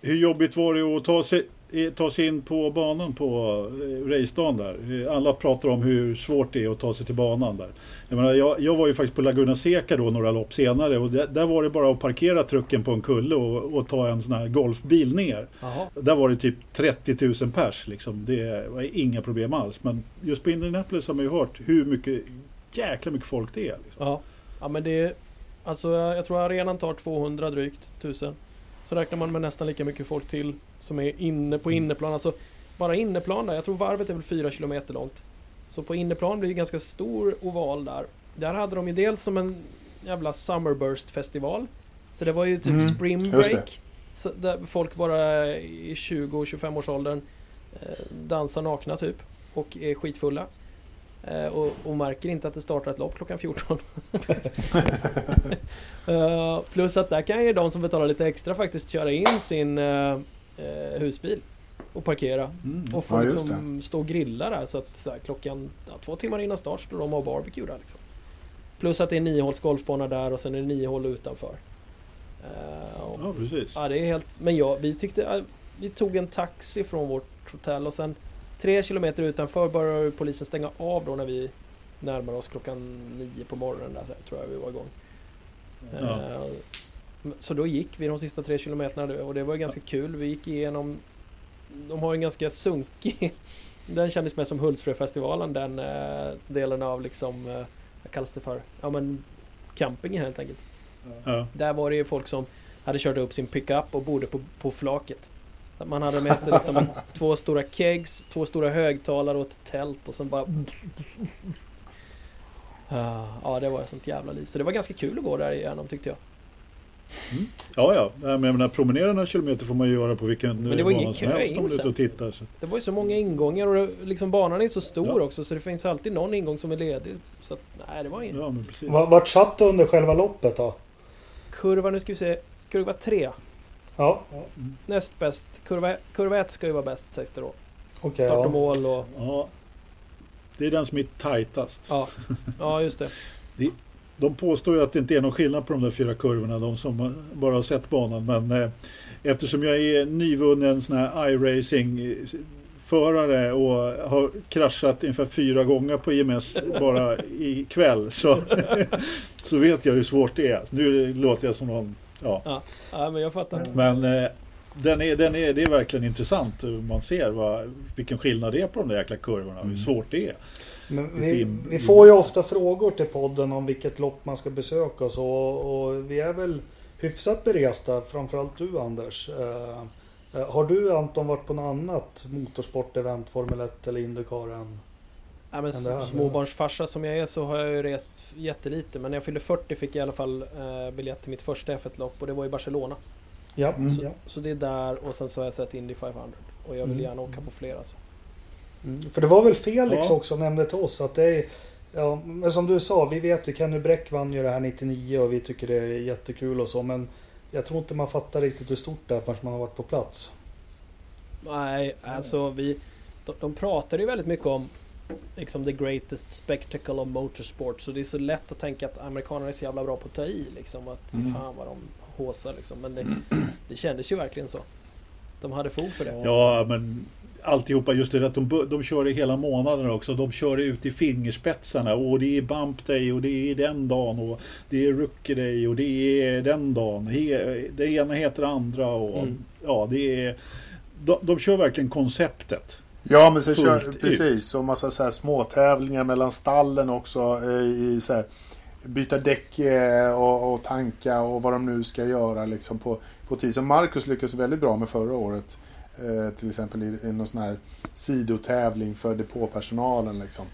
hur jobbigt var det att ta sig, ta sig in på banan på eh, racedagen där? Alla pratar om hur svårt det är att ta sig till banan där. Jag, menar, jag, jag var ju faktiskt på Laguna Seca då några lopp senare och där, där var det bara att parkera trucken på en kulle och, och ta en sån här golfbil ner. Jaha. Där var det typ 30 000 pers liksom. Det var inga problem alls. Men just på Indianapolis har man ju hört hur mycket, jäkla mycket folk det är. Liksom. Ja. ja, men det är... Alltså jag tror arenan tar 200 drygt tusen. Så räknar man med nästan lika mycket folk till som är inne på inneplan. Alltså bara inneplan där, jag tror varvet är väl 4 km långt. Så på inneplan blir det ganska stor oval där. Där hade de ju dels som en jävla Summerburst festival. Så det var ju typ Mm, spring break. Där folk bara i 20 och 25 års åldern eh, dansar nakna typ. Och är skitfulla. Eh, och, och märker inte att det startar ett lopp klockan 14. Eh, plus att där kan ju de som betalar lite extra faktiskt köra in sin eh, husbil. och parkera. Mm. Och få Ja, liksom stå och grilla där så att så här, klockan ja, två timmar innan start står de och har barbecue där liksom. Plus att det är niohåls golfbana där och sen är det nio hål utanför. Eh, och, Ja, precis. ja, det är helt... Men ja, vi tyckte... ja, Vi tog en taxi från vårt hotell och sen tre kilometer utanför började polisen stänga av då när vi närmade oss klockan nio på morgonen där, så här, tror jag vi var igång. Ja. Eh, Så då gick vi de sista tre kilometerna och det var ganska kul. Vi gick igenom... De har en ganska sunkig... Den kändes mer som Hultsfredfestivalen den eh, delen av liksom... Eh, vad kallas det för? Ja men camping helt enkelt. Ja. Där var det ju folk som hade kört upp sin pickup och bodde på, på flaket. Man hade med sig liksom två stora kegs, två stora högtalare och ett tält och sen bara... Ja, det var ett sånt jävla liv. Så det var ganska kul att gå där igenom tyckte jag. Ja, ja. Men jag menar, promenera några kilometer får man ju göra på vilken Men det var ingen bana som kö helst in sen. och tittar. Så. Det var ju så många ingångar och det, liksom banan är så stor Ja. också så det finns alltid någon ingång som är ledig. Så att, nej, det var ingen. Ja, men precis. Va- Vart satt du under själva loppet då? Kurva, nu ska vi se. Kurva 3. Ja, Näst bäst. Kurva, kurva 1 ska ju vara bäst sägs det då. okej. Start och ja. mål och... Ja. Det är den som är tajtast. Ja, ja just det. De påstår ju att det inte är någon skillnad på de där fyra kurvorna, de som bara har sett banan. Men eh, eftersom jag är nyvunnen sån här iRacing förare och har kraschat ungefär fyra gånger på IMS bara ikväll så, så vet jag hur svårt det är. Nu låter jag som någon... Ja. Ja, men jag fattar. Men eh, den är, den är, det är verkligen intressant. Man ser vad, vilken skillnad det är på de där jäkla kurvorna. Hur svårt det är. Vi, in- vi får ju ofta frågor till podden om vilket lopp man ska besöka och så. Och vi är väl hyfsat beresta, framförallt du Anders. Eh, eh, har du Anton varit på något annat motorsportevent, Formel 1 eller Indycar än? Ja, men här- småbarnsfarsa som jag är så har jag ju rest jättelite. Men när jag fyllde 40 fick jag i alla fall eh, biljett till mitt första F1-lopp och det var i Barcelona. Ja, Mm. ja. Så det är där och sen så har jag sett Indy 500. Och jag vill Mm. gärna åka på fler alltså. Mm. För det var väl Felix Ja. också nämnde till oss att det är Ja, men som du sa, vi vet ju Kenny Bräck vann ju det här 99 och vi tycker det är jättekul och så men Jag tror inte man fattar riktigt hur stort det är förrän man har varit på plats. Nej, alltså vi... De, de pratar ju väldigt mycket om liksom the greatest spectacle of motorsport. Så det är så lätt att tänka att amerikanerna är så jävla bra på att ta i liksom. Att Mm. fan vad de håsar liksom. Men det, det kändes ju verkligen så. De hade fog för det. Ja, men alltihopa, just det att de, de kör i hela månaden också. De kör ut i fingerspetsarna och det är bump day och det är den dagen och det är rookie day och det är den dagen. He, det ena heter det andra och Mm. ja, det är... De, de kör verkligen konceptet. Ja, men så Fullt kör, precis. Och massa så här små tävlingar mellan stallen också. eh, I så här, byta däck eh, och, och tanka och vad de nu ska göra liksom på, på tid. Så Marcus lyckades väldigt bra med förra året. Eh, till exempel i, i någon sån här sidotävling för depåpersonalen liksom.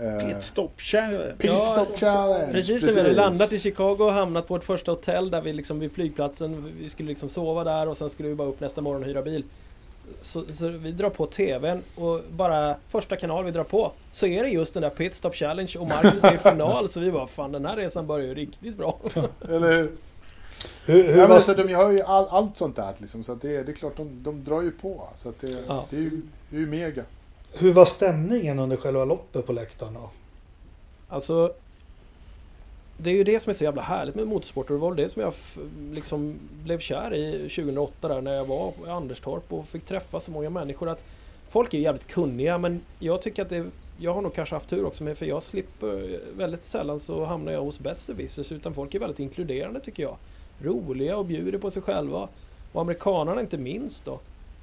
Eh, Pit stop challenge. Pit Ja, Stop Challenge! Precis när vi hade landat i Chicago och hamnat på vårt första hotell där vi liksom vid flygplatsen. Vi skulle liksom sova där och sen skulle vi bara upp nästa morgon och hyra bil. Så, så vi drar på TVn och bara första kanal vi drar på så är det just den där Pit Stop Challenge och Marcus är i final så vi bara fan den här resan börjar ju riktigt bra. Eller hur? Hur, hur Ja, men alltså, de gör ju all, allt sånt där liksom. Så att det, det är klart, de, de drar ju på. Så att det, Ja. det är ju, det är ju mega. hur var stämningen under själva loppet på läktaren då? Alltså Det är ju det som är så jävla härligt med motorsport och det var det som jag liksom blev kär i 2008 där när jag var i Anderstorp och fick träffa så många människor att Folk är jävligt kunniga men jag tycker att det Jag har nog kanske haft tur också med för jag slipper väldigt sällan så hamnar jag hos besserwissers utan folk är väldigt inkluderande tycker jag Roliga och bjuder på sig själva Och amerikanerna inte minst då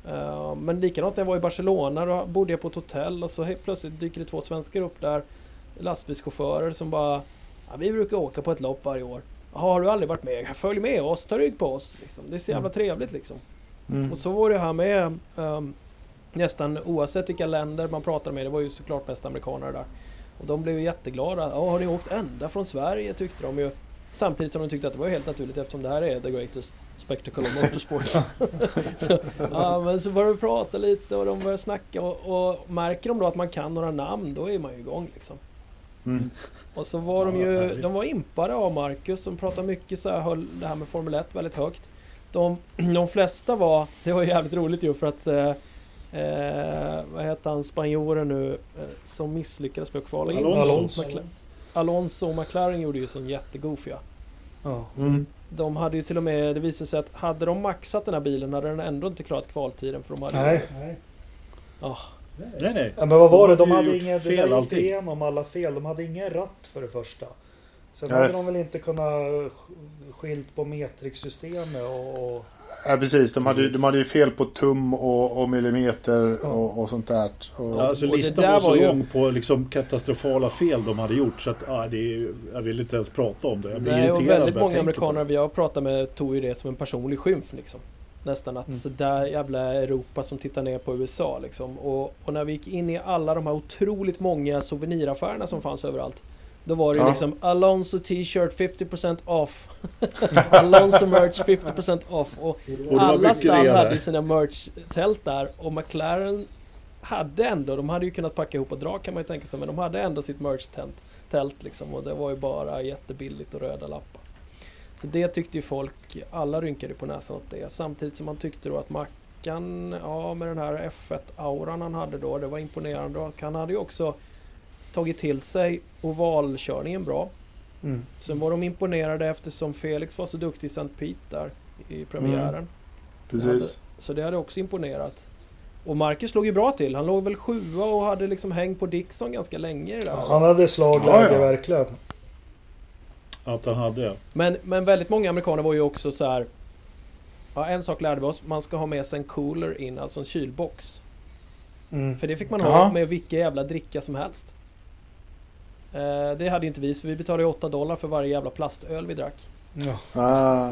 Eh, Men likadant när jag var i Barcelona då bodde jag på ett hotell och så helt plötsligt dyker det två svenskar upp där lastbilschaufförer som bara ja, Vi brukar åka på ett lopp varje år. Har du aldrig varit med? Följ med oss, ta rygg på oss. Liksom. Det är så jävla trevligt liksom. Mm. Och så var det här med ehm, nästan oavsett vilka länder man pratade med. Det var ju såklart mest amerikaner där. Och de blev ju jätteglada. Ja, har ni åkt ända från Sverige? Tyckte de ju. Samtidigt som de tyckte att det var helt naturligt eftersom det här är the greatest spectacle of motorsports. så, ja, men så började vi prata lite och de började snacka och, och märker de då att man kan några namn då är man ju igång liksom. Mm. Och så var de ju, de var impade av Marcus som pratade mycket så här, höll det här med Formel 1 väldigt högt. De, de flesta var, det var jävligt roligt ju för att eh, Eh, vad heter han, spanjoren nu, eh, som misslyckades med att kvala in? Alonso. Alonso. Alonso och McLaren gjorde ju sån jättegoof ja. Mm. De hade ju till och med, det visade sig att hade de maxat den här bilen hade den ändå inte klarat kvaltiden för de hade Nej. Ja, Nej, nej. Ja, men vad var det? De De hade Det fel allting. igenom alla fel. De hade ingen ratt för det första. Sen Nej. hade de väl inte kunnat skilt på metriksystemet och... och Ja, precis. De hade, ju- de hade ju fel på tum och, och millimeter och, och sånt där. Och, Ja, alltså Och det listan där var så var ju- lång på liksom katastrofala fel de hade gjort så att ja, det är, jag vill inte ens prata om det. Jag blir Nej, och väldigt många amerikaner vi har pratat med tog ju det som en personlig skymf liksom. Nästan att Mm. så där jävla Europa som tittar ner på USA liksom. Och, och när vi gick in i alla de här otroligt många souveniraffärerna som fanns överallt. Då var det ju Ja. liksom Alonso t-shirt 50% off. Alonso merch 50% off. Och Och alla stall hade sina merch-tält där. Och McLaren hade ändå, de hade ju kunnat packa ihop och dra kan man ju tänka sig. Men de hade ändå sitt merch-tält tält liksom. Och det var ju bara jättebilligt och röda lappar. Så det tyckte ju folk, alla rynkade på näsan åt det. Samtidigt som man tyckte då att Mackan, ja med den här F1-auran han hade då, det var imponerande. Och han hade ju också tagit till sig ovalkörningen bra. mm. Sen var de imponerade eftersom Felix var så duktig i St. Pete där i premiären. precis. Så det hade också imponerat. Och Marcus låg ju bra till. Han låg väl sjua och hade liksom häng på Dixon ganska länge i det där. Han hade slagläge Ja, ja. verkligen. Att han hade. Men, men väldigt många amerikaner var ju också så här. Ja, en sak lärde vi oss. Man ska ha med sig en cooler in, alltså en kylbox. Mm. För det fick man Ja. ha med vilka jävla dricka som helst. Eh, det hade inte vi, så vi betalade ju 8 dollar för varje jävla plastöl vi drack. Ja. Ah.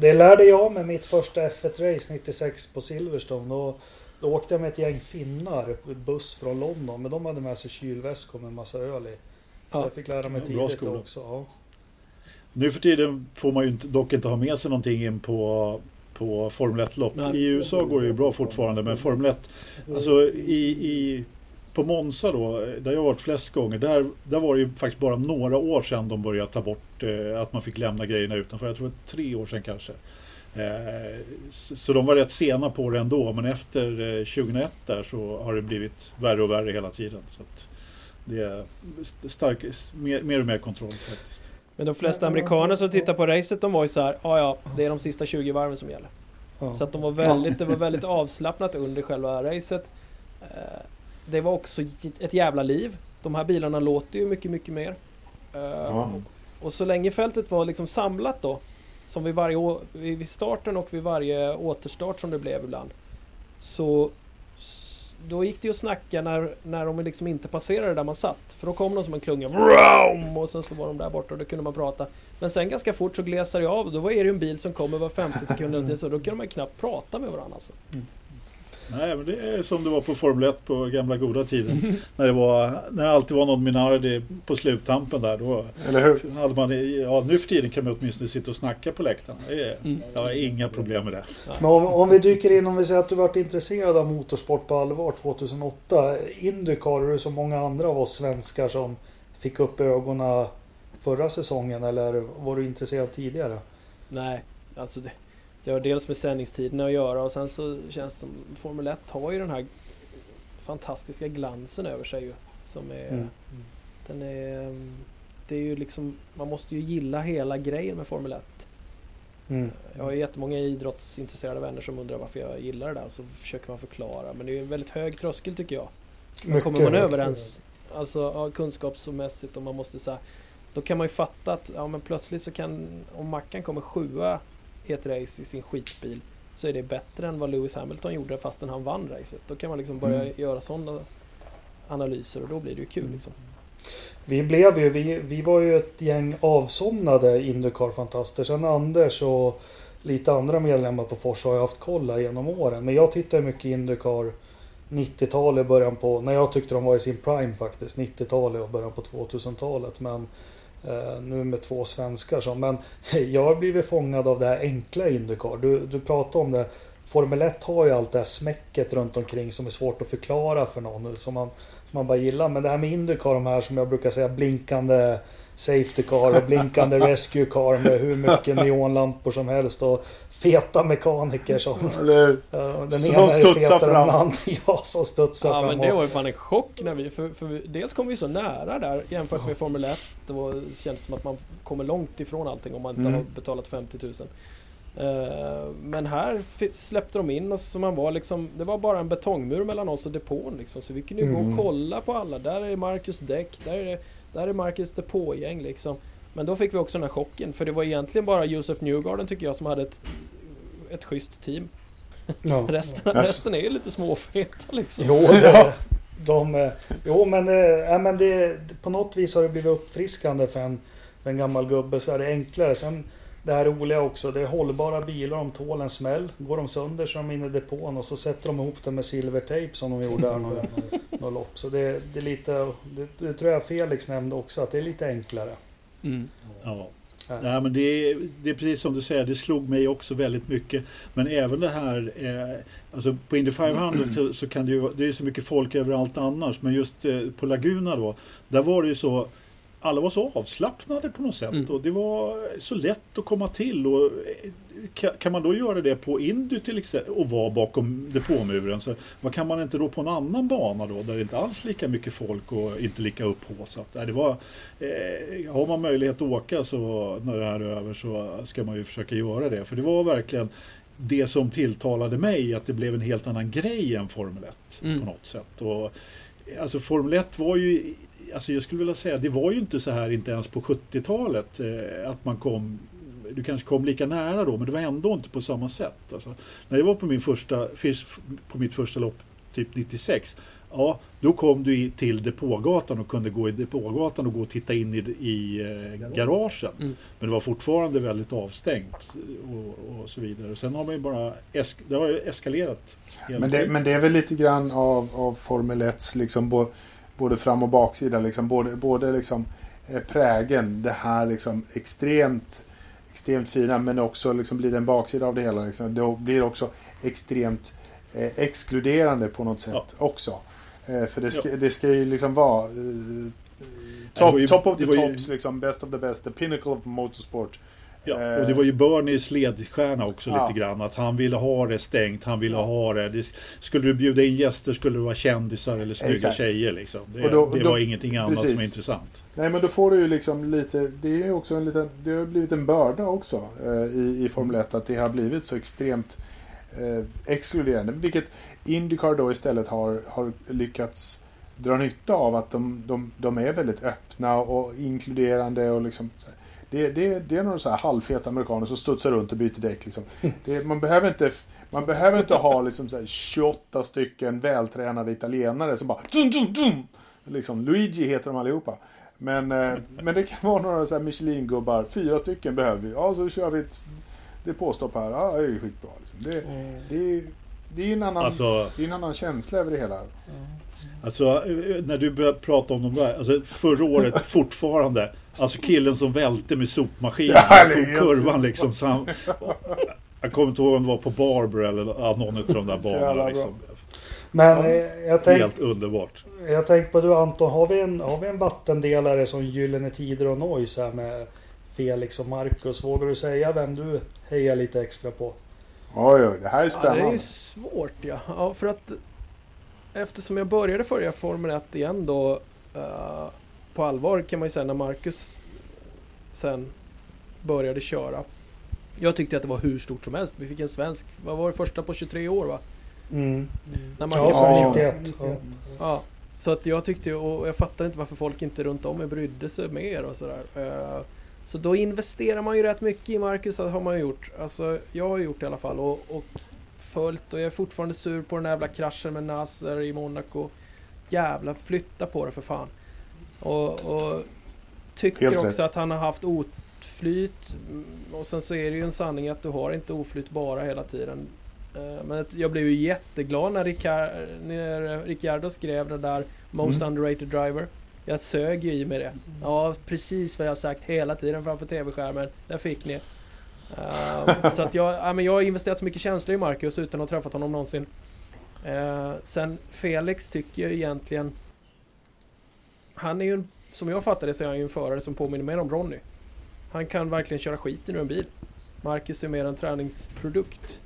Det lärde jag med mitt första F1-race 96 på Silverstone. Då, då åkte jag med ett gäng finnar, buss från London. Men de hade med sig kylväskor med massa öl i. Så Ja. jag fick lära mig tidigt skola. också. Ja. Nu för tiden får man ju dock inte ha med sig någonting in på, på Formel 1-lopp. Nej. I USA går det ju bra fortfarande men Formel 1, alltså i, i, på Monza då, där jag varit flest gånger, där, där var det ju faktiskt bara några år sedan de började ta bort eh, att man fick lämna grejerna utanför. Jag tror det var tre år sedan kanske. Eh, så, så de var rätt sena på det ändå men efter eh, 2001 där så har det blivit värre och värre hela tiden. Så att det är stark, mer, mer och mer kontroll faktiskt. Men de flesta amerikaner som tittar på racet, de var ju så här, ja ja, det är de sista 20 varven som gäller. Ja. Så att de var väldigt, det var väldigt avslappnat under själva racet. Det var också ett jävla liv. De här bilarna låter ju mycket, mycket mer. Eh, Ja. Och så länge fältet var liksom samlat då, som vid varje vid starten och vid varje återstart som det blev ibland. Så då gick det ju att snacka när, när de liksom inte passerade där man satt. För då kom de som en klunga. Vroom! Och sen så var de där borta och då kunde man prata. Men sen ganska fort så glesade det av. Då var det ju en bil som kommer var 50 sekunder till. Så då kunde man knappt prata med varandra. Alltså. Nej, men det är som det var på Formel 1 på gamla goda tiden. när, det var, när det alltid var någon Minardi på sluttampen där. Då Eller hur? hade man, ja, nu för tiden kan man åtminstone sitta och snacka på läktaren. Det är, Mm. Jag har inga problem med det. Men om, om vi dyker in, om vi säger att du varit intresserad av motorsport på allvar 2008. Indycar, är du som många andra av oss svenskar som fick upp ögonen förra säsongen eller var du intresserad tidigare? Nej, alltså det, det har dels med sändningstiderna att göra och sen så känns det som Formel 1 har ju den här fantastiska glansen över sig ju. Som är, Mm. den är, det är ju liksom, man måste ju gilla hela grejen med Formel 1. Mm. Jag har jättemånga idrottsintresserade vänner som undrar varför jag gillar det där så försöker man förklara. Men det är en väldigt hög tröskel tycker jag. Men kommer man högt. över ens, alltså ja, kunskapsmässigt och man måste säga Då kan man ju fatta att ja, men plötsligt så kan, om Mackan kommer sjua ett race i sin skitbil så är det bättre än vad Lewis Hamilton gjorde fastän han vann racet. Då kan man liksom börja Mm. göra sådana analyser och då blir det ju kul Mm. liksom. Vi blev ju, vi, vi var ju ett gäng avsomnade Indycar-fantaster. Sen Anders och lite andra medlemmar på Fors har jag haft koll här genom åren. Men jag tittade mycket Indycar 90-talet, början på, när jag tyckte de var i sin prime faktiskt. 90-talet och början på 2000-talet. Men nu med två svenskar som, men jag har blivit fångad av det här enkla Indycar. Du, du pratade om det. Formel 1 har ju allt det här smäcket runt omkring som är svårt att förklara för någon. Som man, som man bara gillar. Men det här med Indycar, de här som jag brukar säga blinkande Safety car och blinkande rescue car med hur mycket neonlampor som helst och feta mekaniker som... Eller? Uh, den Som ena studsar fram. Ja, som studsar Ja fram. men det var ju fan en chock när vi, för, för vi- dels kom vi så nära där jämfört med Formel 1. Det var, kändes som att man kommer långt ifrån allting om man inte Mm. har betalat 50 000. Eh, men här släppte de in oss så man var liksom, det var bara en betongmur mellan oss och depån liksom. Så vi kunde ju gå Mm. och kolla på alla. Där är Marcus däck, där är, det- där är Marcus depågäng liksom. Men då fick vi också den här chocken för det var egentligen bara Josef Newgarden tycker jag som hade ett, ett schysst team. Ja. Resten, Yes. resten är ju lite småfeta liksom. Jo, det, de, eh, jo men, ja, men det, på något vis har det blivit uppfriskande för en, för en gammal gubbe så är det enklare. Sen det här roliga också, det är hållbara bilar, de tål en smäll. Går de sönder så är de inne i depån och så sätter de ihop det med silvertejp som de gjorde här några, några lopp. Så det, det är lite, det, det tror jag Felix nämnde också, att det är lite enklare. Mm. Ja. Ja. Nej, men det, är, det är precis som du säger, det slog mig också väldigt mycket. Men även det här, eh, alltså på Indy 500 så, så kan det ju, det är så mycket folk överallt annars. Men just eh, på Laguna då, där var det ju så, alla var så avslappnade på något sätt. Mm. Och det var så lätt att komma till. Och, eh, kan, man då göra det på Indy till exempel och vara bakom depåmuren så vad kan man inte då på en annan bana då där det inte alls lika mycket folk och inte lika upphaussat. Nej, Det var, eh, har man möjlighet att åka så när det här är över så ska man ju försöka göra det. För det var verkligen det som tilltalade mig att det blev en helt annan grej än Formel 1 Mm. på något sätt. Och, alltså Formel 1 var ju, alltså jag skulle vilja säga, det var ju inte så här inte ens på 70-talet eh, att man kom du kanske kom lika nära då, men det var ändå inte på samma sätt. Alltså, när jag var på, min första, på mitt första lopp, typ 96, ja, då kom du i- till depågatan och kunde gå i depågatan och gå och titta in i, i eh, garagen. Mm. Men det var fortfarande väldigt avstängt och, och så vidare. Sen har man ju bara, esk, det har ju eskalerat. Men det, men det är väl lite grann av, av Formel 1 liksom bo, både fram och baksida. Liksom, både både liksom, eh, prägen, det här liksom extremt, extremt fina, men också liksom blir det en baksida av det hela. Liksom. Då blir det också extremt eh, exkluderande på något sätt Ja. också. Eh, för det ska, Ja. det ska ju liksom vara eh, top, ju- top of the var ju- tops, liksom, best of the best, the pinnacle of motorsport. Ja, Eh, och det var ju Bernies ledstjärna också Ja. lite grann. Att han ville ha det stängt, han ville ha det. det. Skulle du bjuda in gäster skulle det vara kändisar eller snygga Exakt. tjejer. Liksom. Det, då- det då- var ingenting annat som precis. var intressant. Nej men då får du ju liksom lite, det är ju också en liten, det har blivit en börda också eh, i, i Formel 1 att det har blivit så extremt eh, exkluderande. Vilket Indycar då istället har, har lyckats dra nytta av att de, de, de är väldigt öppna och inkluderande och liksom. Det, det, det är några så här halvfeta amerikaner som studsar runt och byter däck. Liksom. Det, man, behöver inte, man behöver inte ha liksom så här 28 stycken vältränade italienare som bara dum, dum, dum. Liksom, Luigi heter de allihopa. Men, eh, men det kan vara några så här Michelin-gubbar. Fyra stycken behöver vi. Ja, så kör vi ett depåstopp här. Ja, det är ju skitbra. Liksom. Det, det, det är en annan, Alltså, det är en annan känsla över det hela. alltså eh, när du började prata om de där. Alltså, förra året fortfarande. Alltså killen som välte med sopmaskinen. Ja, Han tog kurvan liksom. Så han, jag kommer inte ihåg om det var på Barber eller någon av de där banorna. Liksom. Men Ja, eh, jag tänkte Helt underbart. Jag tänkte på du Anton, har vi en, har vi en vattendelare som Gyllene Tider och Noise här med Felix och Marcus? Vågar du säga vem du hejar lite extra på? Oj, oj, det här är Ja, det spännande. är ju svårt ja. ja. För att eftersom jag började följa Formel 1 igen då eh, på allvar kan man ju säga när Marcus sen började köra. Jag tyckte att det var hur stort som helst. Vi fick en svensk, vad var det första på 23 år va? Mm. När Marcus Ja. började ja. köra. 91. Ja. Ja, så att jag tyckte och jag fattar inte varför folk inte runt om mig brydde sig mer och sådär. Eh, Så då investerar man ju rätt mycket i Marcus, har man gjort. Alltså jag har gjort det i alla fall och, och följt och jag är fortfarande sur på den jävla kraschen med Nasser i Monaco. Jävla flytta på det för fan. Och, och tycker Helt också rätt. att han har haft oflyt. Mm, Och sen så är det ju en sanning att du har inte oflyt bara hela tiden. Eh, Men att jag blev ju jätteglad när, Ricar- när Ricciardo skrev det där Most Mm. underrated driver. Jag sög ju i mig det. Ja, precis vad jag har sagt hela tiden framför tv-skärmen. Där fick ni. Eh, så att jag, ja, men jag har investerat så mycket känslor i Marcus utan att ha träffat honom någonsin. Eh, sen Felix tycker jag egentligen han är ju, en, som jag fattar det, så är han ju en förare som påminner mer om Ronny. Han kan verkligen köra skiten ur en bil. Marcus är mer en träningsprodukt.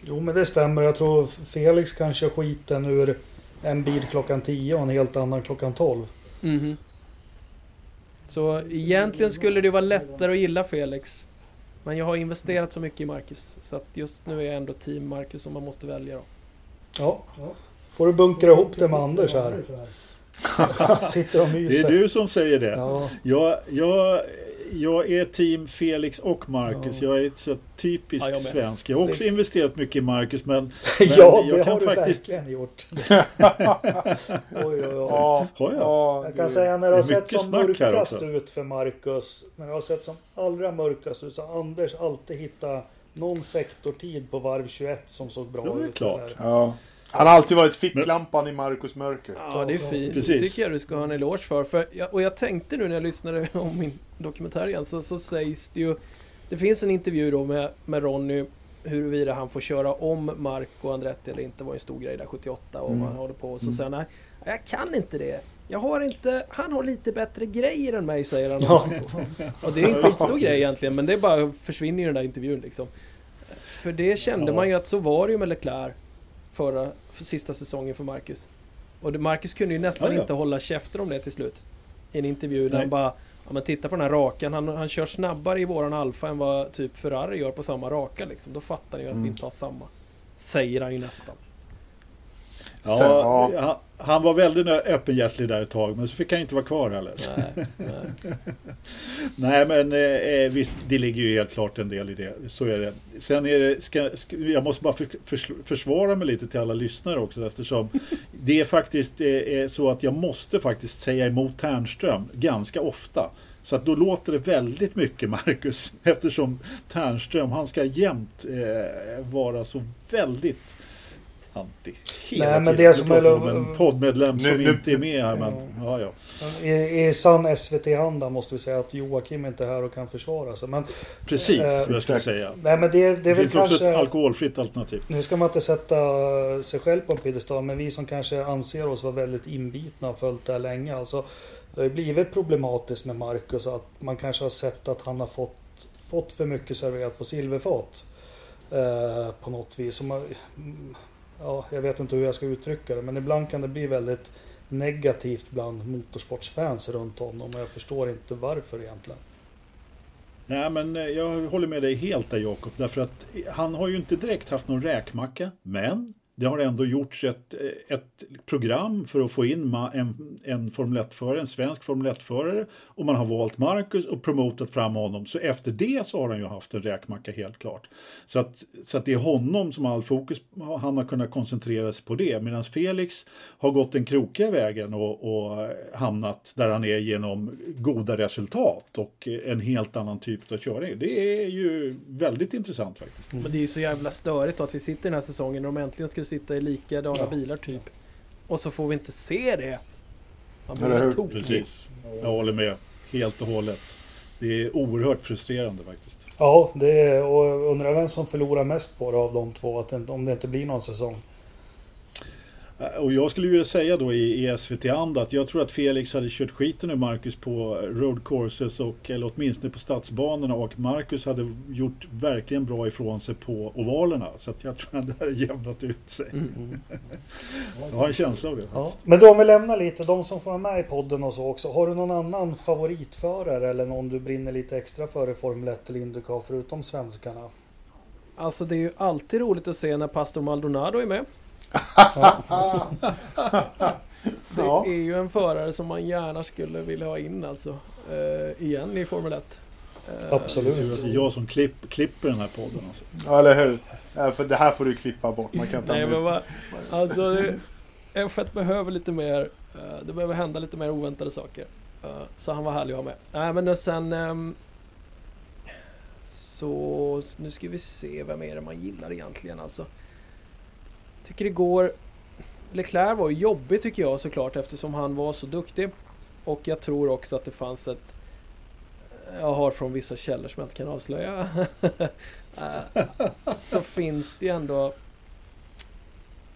Jo men det stämmer. Jag tror Felix kan köra skiten ur en bil klockan 10 och en helt annan klockan 12. Mhm. Så egentligen skulle det vara lättare att gilla Felix. Men jag har investerat så mycket i Marcus. Så att just nu är jag ändå team Marcus om man måste välja då. Ja. Får du bunkra ihop det med Anders här. Sitter och Det är myser. du som säger det. Ja, Jag, jag, jag är team Felix och Marcus. Ja. Jag är så typisk Ja, jag svensk. Jag har också investerat mycket i Marcus men ja jag det kan har du faktiskt- verkligen gjort. oj, oj, oj. Ja, Har jag? ja, Jag kan det- säga när det det har sett som mörkast ut för Marcus. När det har sett som allra mörkast ut så har Anders alltid hittat någon sektortid på varv 21 som såg bra Ja, det är ut. klart. Där. Ja. Han har alltid varit ficklampan i Marcus mörker. Ja, det är fint. Precis. Det tycker jag du ska ha en eloge för. för jag, och jag tänkte nu när jag lyssnade om min dokumentär igen så, så sägs det ju... Det finns en intervju då med, med Ronny huruvida han får köra om Marco Andretti eller inte. Var en stor grej där 78 och Mm. han håller på. Och så Mm. säger han nej, jag kan inte det. Jag har inte... Han har lite bättre grejer än mig säger han. Ja. Och det är en skitstor grej egentligen men det bara försvinner i den där intervjun liksom. För det kände Ja. man ju att så var det ju med Leclerc förra, för sista säsongen för Marcus. Och Marcus kunde ju nästan Ja, ja. inte hålla käften om det till slut. I en intervju där Nej. han bara Ja men titta på den här rakan, han, han kör snabbare i våran Alfa än vad typ Ferrari gör på samma raka liksom. Då fattar ni ju att vi Mm. inte har samma. Säger han ju nästan. Så, Ja, ja. Han, var väldigt öppenhjärtig där ett tag men så fick han inte vara kvar heller. Nej, nej. Nej men eh, visst, det ligger ju helt klart en del i det. Så är det. Sen är det, ska, ska, jag måste bara för, för, försvara mig lite till alla lyssnare också eftersom det är faktiskt eh, eh, så att jag måste faktiskt säga emot Ternström ganska ofta. Så att då låter det väldigt mycket Marcus eftersom Ternström, han ska jämt eh, vara så väldigt anti. Hela Nej, men det som är- en poddmedlem som Nu- inte är med här men ja ja. I, I sann SVT-anda måste vi säga att Joakim inte är här och kan försvara sig. Men, Precis, Eh, jag ska säga. nej, men det, det är finns också ett kanske... alkoholfritt alternativ. Nu ska man inte sätta sig själv på en piedestal, men vi som kanske anser oss vara väldigt inbitna och följt det här länge. Alltså, det har blivit problematiskt med Marcus att man kanske har sett att han har fått, fått för mycket serverat på silverfat. Eh, på något vis. Man, mm, ja, jag vet inte hur jag ska uttrycka det, men ibland kan det bli väldigt negativt bland motorsportsfans runt honom och jag förstår inte varför egentligen. Nej, men eh, jag håller med dig helt där Jakob. Därför att han har ju inte direkt haft någon räkmacka. Men det har ändå gjorts ett, ett program för att få in en, en Formel 1 en svensk Formel 1-förare. Och man har valt Marcus och promotat fram honom. Så efter det så har han ju haft en räkmacka helt klart. Så att, så att det är honom som all fokus, han har kunnat koncentrera sig på det. Medan Felix har gått den krokiga vägen och, och hamnat där han är genom goda resultat och en helt annan typ av körning. Det är ju väldigt intressant faktiskt. Men det är ju så jävla störigt att vi sitter den här säsongen och de äntligen skulle sitta i likadana Ja. bilar typ. Och så får vi inte se det. Man blir helt tokig. Precis. Jag håller med helt och hållet. Det är oerhört frustrerande faktiskt. Ja, det är, och undrar vem som förlorar mest på det av de två, att det, om det inte blir någon säsong. Och jag skulle vilja säga då i, i SVT-anda att jag tror att Felix hade kört skiten ur Marcus på road courses och eller åtminstone på stadsbanorna och Marcus hade gjort verkligen bra ifrån sig på ovalerna. Så att jag tror att det hade jämnat ut sig. Mm. Jag har en känsla av det. Ja. Men då om vi lämnar lite, de som får vara med i podden och så också. Har du någon annan favoritförare eller någon du brinner lite extra för i Formel 1 eller Indycar förutom svenskarna? Alltså det är ju alltid roligt att se när Pastor Maldonado är med. Det är ju en förare som man gärna skulle vilja ha in alltså. Eh, igen i Formel 1. Eh, Absolut. Det är jag som klipp, klipper den här podden. Alltså. Ja, eller hur? Ja, för det här får du klippa bort. Man kan inte Nej men vad, alltså det- F1 behöver lite mer, eh, det behöver hända lite mer oväntade saker. Eh, Så han var härlig att ha med. Nej men sen ehm, Så nu ska vi se vem är det man gillar egentligen alltså. Tycker det går Leclerc var jobbig tycker jag såklart eftersom han var så duktig. Och jag tror också att det fanns ett jag har från vissa källor som jag inte kan avslöja. Eh, så finns det ju ändå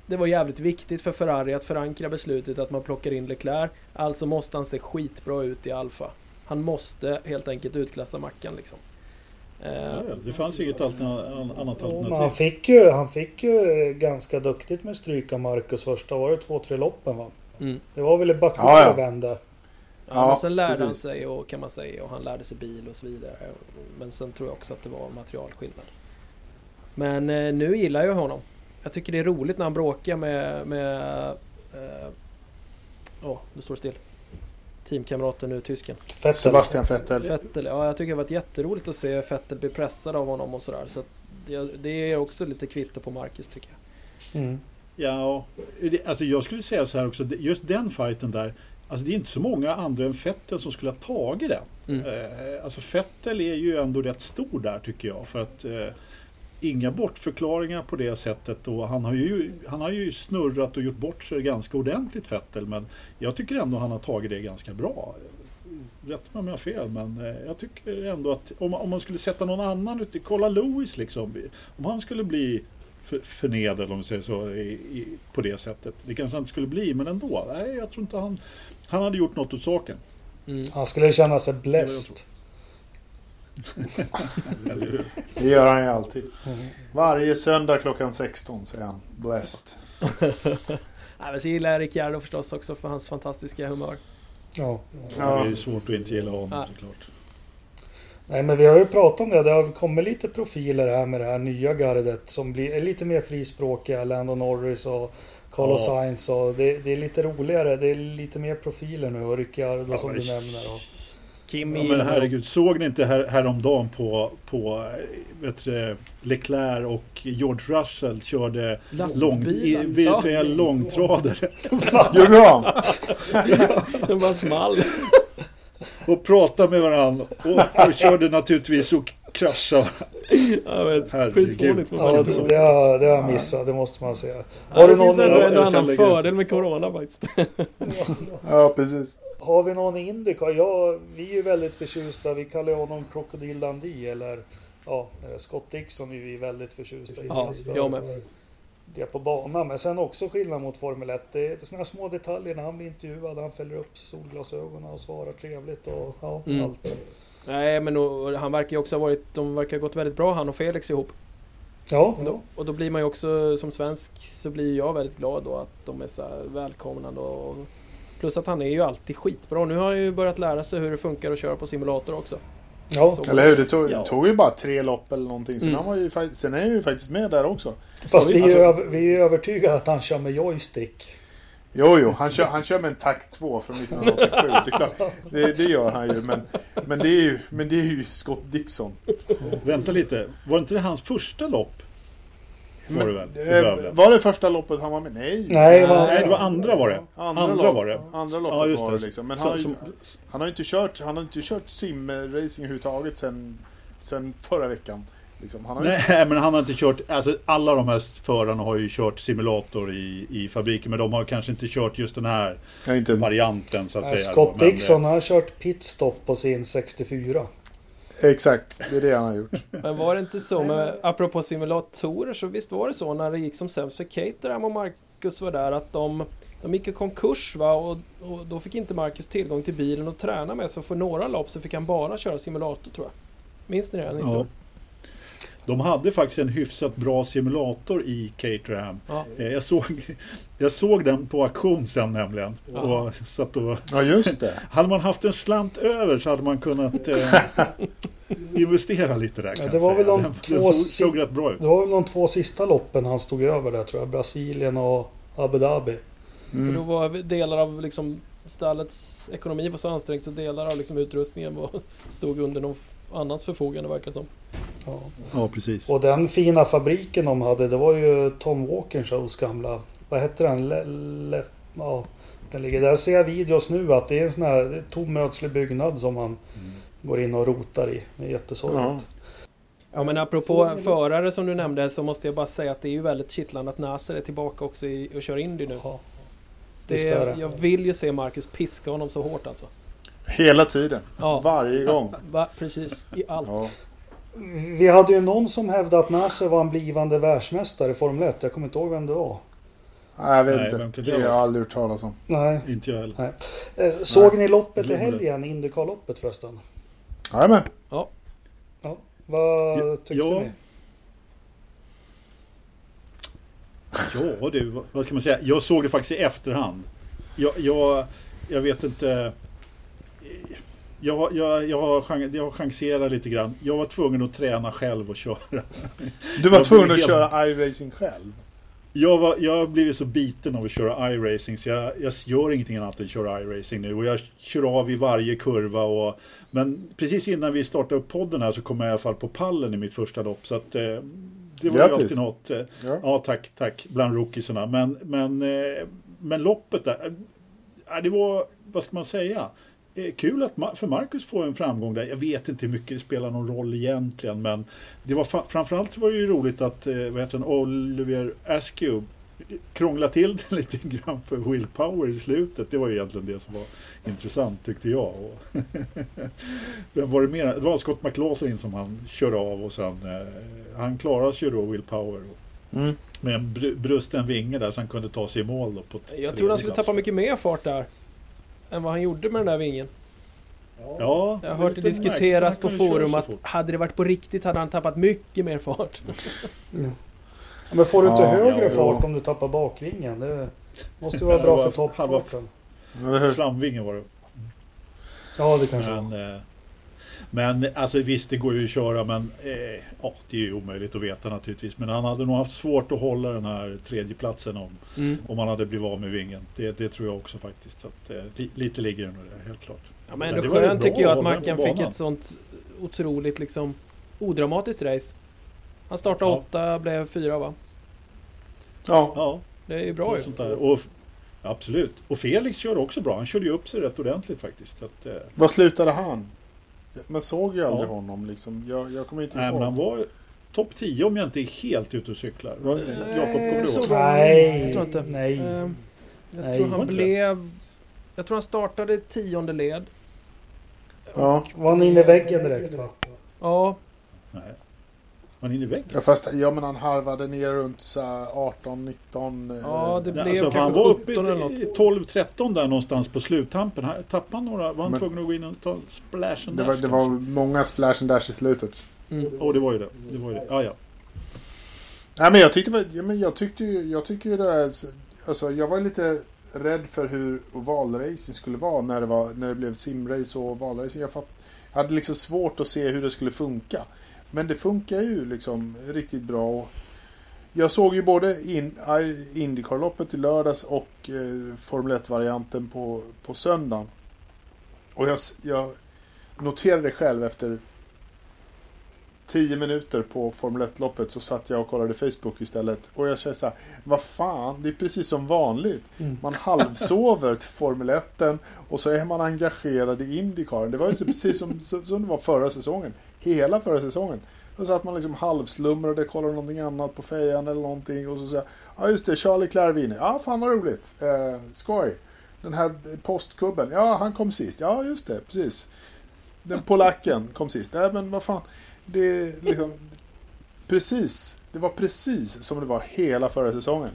det var jävligt viktigt för Ferrari att förankra beslutet att man plockar in Leclerc. Alltså måste han se skitbra ut i Alfa. Han måste helt enkelt utklassa Mackan liksom. Ja, det fanns inget annat men han alternativ. fick, ju, han fick ju ganska duktigt med stryka Marcus första året, två, tre loppen va? Mm. Det var väl i Baku Ja, ja. vände. Ja, Ja, men sen lärde han precis. sig och kan man säga och han lärde sig bil och så vidare. Men sen tror jag också att det var materialskillnad. Men eh, nu gillar jag honom. Jag tycker det är roligt när han bråkar med... med eh, Åh, nu står det still. Teamkamraten nu, tysken. Fettel. Sebastian Vettel. Fettel. Ja, jag tycker det har varit jätteroligt att se Fettel bli pressad av honom och sådär. Så det, det är också lite kvitto på Marcus tycker jag. Mm. Ja, alltså jag skulle säga så här också. Just den fighten där. Alltså det är inte så många andra än Fettel som skulle ha tagit den. Mm. Eh, alltså Fettel är ju ändå rätt stor där tycker jag. För att eh, inga bortförklaringar på det sättet. Och han har, ju, han har ju snurrat och gjort bort sig ganska ordentligt Fettel. Men jag tycker ändå han har tagit det ganska bra. Rätt mig om jag har fel men eh, jag tycker ändå att om, om man skulle sätta någon annan ute, kolla Lewis liksom. Om han skulle bli för, förnedrad om vi säger så i, i, på det sättet. Det kanske han inte skulle bli men ändå. Nej, jag tror inte han, han hade gjort något åt saken. Mm. Han skulle känna sig blessed. Det gör han ju alltid. Varje söndag klockan 16 säger han. Blessed. Nej, men så gillar jag Ricciardo förstås också för hans fantastiska humör. Ja. Ja. Det är svårt att inte gilla honom Ja. såklart. Nej men vi har ju pratat om det. Det har kommit lite profiler här med det här nya gardet som blir lite mer frispråkiga. Lando Norris och Carlos Ja. Sainz. Och det, det är lite roligare. Det är lite mer profiler nu. Och Ricciardo Ja, som du nämner. Och, Kimi Ja, men herregud, såg ni inte här, häromdagen på, på vet du, Leclerc och George Russell körde lång, i, virtuell långtradare Gjorde? Ja, den bara small. och pratade med varandra och, och körde naturligtvis och kraschade. Ja, men, Herregud. ja, det, det, har, det har jag missat. Det måste man säga. Ja, Har det du någon, finns ändå jag en annan fördel med Corona faktiskt. Ja, precis. Har vi någon Indycar? Ja, vi är ju väldigt förtjusta. Vi kallar honom Crocodile Dundee. Eller ja, eh, Scott Dixon är vi väldigt förtjusta i. Ja, jag med. Det på banan. Men sen också skillnad mot Formel 1. Det är sådana små detaljer när han blir intervjuad. Han fäller upp solglasögonen och svarar trevligt och ja, Mm. allt. Nej, men och, han verkar ju också ha varit... De verkar ha gått väldigt bra han och Felix ihop. Ja, Och då, och då blir man ju också som svensk så blir jag väldigt glad då att de är så välkomnande och Plus att han är ju alltid skitbra. Nu har han ju börjat lära sig hur det funkar att köra på simulator också. ja. Så- Eller hur? Det tog, Ja. tog ju bara tre lopp eller någonting. Sen, Mm. han var ju, sen är han ju faktiskt med där också. Fast vi är, Alltså- ju över- vi är ju övertygade att han kör med joystick. Jo, jo. Han kör, han kör med en takt 2 från 1987. Det, är klart, det, det gör han ju. Men, men, det är ju. men det är ju Scott Dixon. Vänta lite, var inte det hans första lopp? Var det väl? Eh, Bövle? var det första loppet han var med? Nej. Nej, vad- Nej, det var andra var det. Andra, Andra lopp, var det. Andra loppet Ja, just var det. det liksom. Men han har, ju, som- han har ju inte kört, han har inte kört simracing överhuvudtaget sen, sen förra veckan. Liksom. Han har ju, Nej, men han har inte kört, alltså alla de här förarna har ju kört simulator i, i fabriken, men de har kanske inte kört just den här inte, varianten så att Nej, säga. Scott men, Dixon han har kört pitstop på sin 64. Exakt, det är det han har gjort. Men var det inte så med, apropå simulatorer, så visst var det så när det gick som sämst för Caterham och Marcus var där att de, de gick i konkurs va och, och då fick inte Marcus tillgång till bilen och träna med så för några lopp så fick han bara köra simulator tror jag. Minns ni det? Ni Ja. De hade faktiskt en hyfsat bra simulator i Caterham. Ja. Eh, Jag såg, jag såg den på auktion sen nämligen. Ja. Och satt och, Ja, just det. hade man haft en slant över så hade man kunnat eh, investera lite där. Ja, det var väl de den, två den såg, si- såg rätt bra ut. Det var väl de två sista loppen han stod över där tror jag. Brasilien och Abu Dhabi. För då Mm. var delar av liksom stallets ekonomi var så ansträngd så delar av liksom utrustningen var, stod under någon annans förfogande verkar det som. Ja. Ja, precis. Och den fina fabriken de hade, det var ju Tom Walkinshows gamla... Vad hette den? Le, le, ja, den ligger där. ser jag videos nu att det är en sån här tom ödslig byggnad som man går in och rotar i. Det är jättesorgligt. Ja. Ja men apropå förare som du nämnde så måste jag bara säga att det är ju väldigt kittlande att Nasser är tillbaka också i, och kör Indy nu. Ja. Det, är det. Jag vill ju se Marcus piska honom så hårt alltså. Hela tiden. Ja, Varje gång. va, precis. I allt. Ja. Vi hade ju någon som hävdade att Nasser var en blivande världsmästare i Formel 1. Jag kommer inte ihåg vem det var. Nej, jag vet Nej, inte. Det har jag aldrig hört talas om. Nej. Inte jag heller. Eh, Såg Nej. ni loppet i helgen? Indycar-loppet förresten? Jajamän. Vad Ja, tyckte ja. ni? Ja du, vad- vad ska man säga? Jag såg det faktiskt i efterhand. Jag, jag, jag vet inte. Jag, jag, jag, jag har chanserat lite grann. Jag var tvungen att träna själv och köra. Du var Jag tvungen att helt- köra iRacing själv. Jag, var, jag har blivit så biten av att köra iRacing så jag, jag gör ingenting annat än köra iRacing nu. Och jag kör av i varje kurva. Och, men precis innan vi startade upp podden här så kom jag i alla fall på pallen i mitt första lopp. Så att, eh, det var ju Grattis. alltid något. Eh, Ja. Ja, tack, tack. Bland rookiesarna. Men, men, eh, men loppet där. eh, Det var, vad ska man säga? Kul att Ma- för Marcus får en framgång där. Jag vet inte hur mycket det spelar någon roll egentligen. Men det var framförallt så var det ju roligt att eh, vad heter han, Oliver Askew krångla till det lite grann för Will Power i slutet. Det var ju egentligen det som var intressant tyckte jag. Och Vem var det mer? Det var Scott McLaughlin som han körde av och sen eh, han klarade sig ju då Will Power. Mm. Med en br- brusten vinge där så han kunde ta sig i mål då på Jag trodde han skulle tappa mycket mer fart där. Än vad han gjorde med den där vingen. Ja, Jag har hört det diskuteras på forum att hade det varit på riktigt hade han tappat mycket mer fart. Ja, Men får du inte Ja, högre ja, fart om du tappar bakvingen? Det måste ju vara bra för var- var- toppfarten. Framvingen var det. Ja, det kanske var. Men, eh, men alltså visst, det går ju att köra men eh, ja, det är ju omöjligt att veta naturligtvis. Men han hade nog haft svårt att hålla den här tredjeplatsen om, Mm. om han hade blivit av med vingen. Det, det tror jag också faktiskt. Så att, eh, li, lite ligger det nog där, helt klart. Ja, men ändå det var ju skönt tycker jag att Mackan fick ett sånt otroligt liksom odramatiskt race. Han startade Ja. åtta, blev fyra va? Ja. Ja, Det är ju bra och ju. sånt där. Och, absolut. Och Felix körde också bra. Han körde ju upp sig rätt ordentligt faktiskt. Att, eh, Vad slutade han? Man såg ju aldrig Ja. honom liksom. Jag, jag kommer inte nej, men han ihåg. var topp 10 om jag inte är helt ute och cyklar. Va? Nej, Jakob, kommer du ihåg? Nej, Det tror jag inte. nej. Ehm, Jag Nej. tror Var han blev... Jag tror han startade tionde led. Ja. Var han inne i väggen direkt va? Ja, Nej. Han inne i väggen? Ja, fast, ja men han harvade ner runt så här 18, 19. eh, Ja, det blev alltså, för han kanske var uppe 17 eller något. i 12-13 där någonstans på sluttampen. Tappade han några? Var han Men- tvungen att gå in och ta en splash and det, dash var, det var kanske? många splash and dash i slutet. Mm. Åh, det var ju det. det, var ju det. Ja, ja. Nej men jag tyckte, ja, men jag tyckte ju, jag tycker ju det är, så- alltså jag var lite rädd för hur ovalracing skulle vara när det, var, när det blev simrace och ovalracing. Jag, fatt, jag hade liksom svårt att se hur det skulle funka. Men det funkar ju liksom riktigt bra. Jag såg ju både in, I- Indycar-loppet i lördags och eh, Formel 1-varianten på, på söndagen. Och jag, jag noterade själv efter 10 minuter på Formel 1-loppet så satt jag och kollade Facebook istället. Och jag kände så här, vad fan, det är precis som vanligt. Mm. Man halvsover till Formel 1 och så är man engagerad i Indycar. Det var ju precis som som det var förra säsongen. Hela förra säsongen. Då satt man liksom halvslumrade, kollade någonting annat på fejan eller någonting. Och så säger ja just det, Charlie Claire vinner. Ja, fan vad roligt. Eh, skoj. Den här postkubben, ja han kom sist. Ja, just det, precis. Den polacken kom sist. Nej, men vad fan. Det är liksom precis. Det var precis som det var hela förra säsongen.